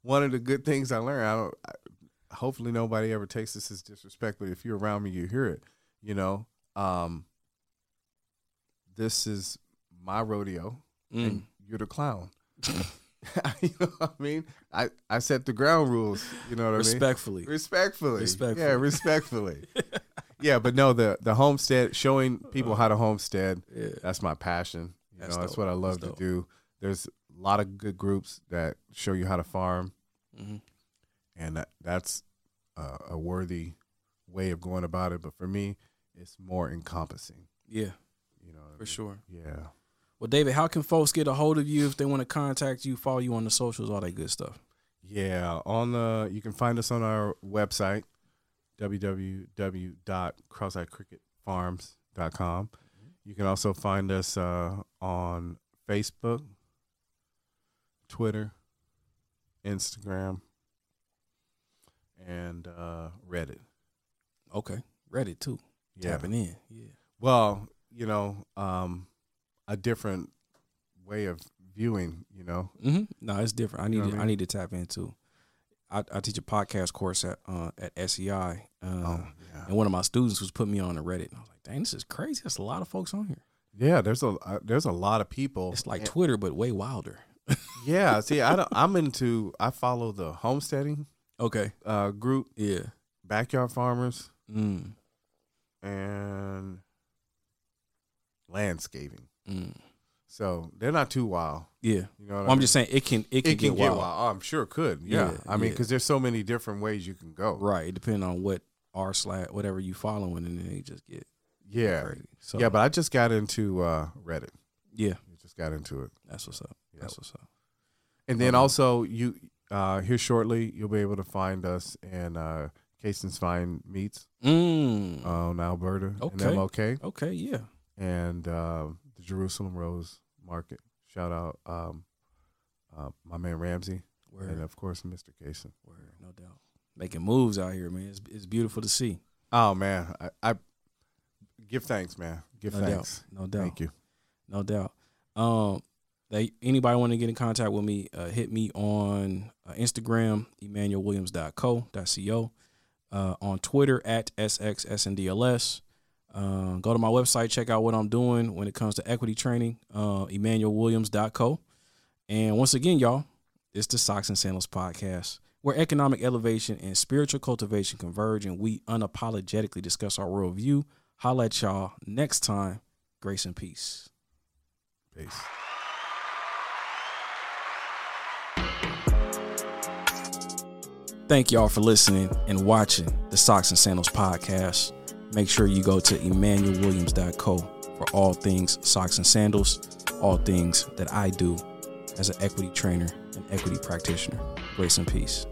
Speaker 5: one of the good things I learned, I don't. I, hopefully, nobody ever takes this as disrespectful. If you're around me, you hear it. You know, um, this is my rodeo.
Speaker 1: Mm.
Speaker 5: and you're the clown. you know what I mean? I, I set the ground rules. You know what I mean?
Speaker 1: Respectfully.
Speaker 5: Respectfully.
Speaker 1: Respectfully.
Speaker 5: Yeah, respectfully. yeah, but no, the the homestead, showing people how to homestead,
Speaker 1: Yeah.
Speaker 5: that's my passion. You
Speaker 1: That's
Speaker 5: know, that's
Speaker 1: dope.
Speaker 5: what I love
Speaker 1: That's
Speaker 5: to
Speaker 1: dope.
Speaker 5: do. There's a lot of good groups that show you how to farm,
Speaker 1: Mhm.
Speaker 5: and that, that's uh, a worthy way of going about it. But for me, it's more encompassing.
Speaker 1: Yeah,
Speaker 5: You know, what I
Speaker 1: for
Speaker 5: mean?
Speaker 1: sure.
Speaker 5: Yeah.
Speaker 1: Well, David, how can folks get a hold of you if they want to contact you, follow you on the socials, all that good stuff?
Speaker 5: Yeah, on the you can find us on our website www.cross-eyed-cricket-farms.com. You can also find us uh, on Facebook, Twitter, Instagram, and uh, Reddit.
Speaker 1: Okay, Reddit too.
Speaker 5: Yeah.
Speaker 1: Tapping in. Yeah.
Speaker 5: Well, you know, um, a different way of viewing. You know,
Speaker 1: Mm-hmm. No, it's different. I need
Speaker 5: know
Speaker 1: to,
Speaker 5: I
Speaker 1: I, need to tap into. I, I teach a podcast course at uh, at SEI, uh,
Speaker 5: oh yeah,
Speaker 1: and one of my students was putting me on a Reddit. And I was like, "Dang, this is crazy. There's a lot of folks on here.
Speaker 5: yeah. There's a uh, there's a lot of people.
Speaker 1: It's like
Speaker 5: And-
Speaker 1: Twitter, but way wilder."
Speaker 5: Yeah, see, I don't, I'm into. I follow the homesteading
Speaker 1: Okay.
Speaker 5: uh, group,
Speaker 1: Yeah.
Speaker 5: backyard farmers,
Speaker 1: Mm.
Speaker 5: and landscaping.
Speaker 1: Mm.
Speaker 5: So they're not too wild.
Speaker 1: Yeah.
Speaker 5: You know, what
Speaker 1: Well,
Speaker 5: I
Speaker 1: I'm
Speaker 5: mean?
Speaker 1: just saying it can it can,
Speaker 5: it can
Speaker 1: get,
Speaker 5: get
Speaker 1: wild.
Speaker 5: wild. Oh, I'm sure it could. Yeah,
Speaker 1: Yeah,
Speaker 5: I mean,
Speaker 1: yeah.
Speaker 5: because there's so many different ways you can go.
Speaker 1: Right. Depending on what r slash whatever you following, and then they just get
Speaker 5: Yeah,
Speaker 1: crazy. So
Speaker 5: yeah. But I just got into uh, Reddit.
Speaker 1: yeah,
Speaker 5: I just got into it,
Speaker 1: that's what's up.
Speaker 5: Yep.
Speaker 1: That's what's up.
Speaker 5: and then
Speaker 1: Um,
Speaker 5: also you uh, here shortly you'll be able to find us in uh, Cason's Fine Meats
Speaker 1: Mm.
Speaker 5: on Alberta and
Speaker 1: Okay.
Speaker 5: MLK.
Speaker 1: okay. Yeah.
Speaker 5: and uh, the Jerusalem Rose Market. Shout out um, uh, my man Ramsey,
Speaker 1: Word.
Speaker 5: and of course Mr. Cason.
Speaker 1: Word. No doubt. Making moves out here, man. It's, it's beautiful to see.
Speaker 5: Oh man, I, I give thanks, man. Give
Speaker 1: No
Speaker 5: thanks.
Speaker 1: doubt. No doubt.
Speaker 5: Thank you.
Speaker 1: No doubt. Um, they anybody want to get in contact with me, uh, hit me on uh, Instagram, emmanuelwilliams.co.co, uh, on Twitter at sxsndls. Uh, go to my website, check out what I'm doing when it comes to equity training, uh, emmanuelwilliams.co. And once again, y'all, it's the Socks and Sandals podcast, where economic elevation and spiritual cultivation converge, and we unapologetically discuss our worldview. Holla at y'all next time. Grace and peace.
Speaker 5: Peace.
Speaker 1: Thank y'all for listening and watching the Socks and Sandals podcast. Make sure you go to emmanuelwilliams.co for all things socks and sandals, all things that I do as an equity trainer and equity practitioner. Grace and peace.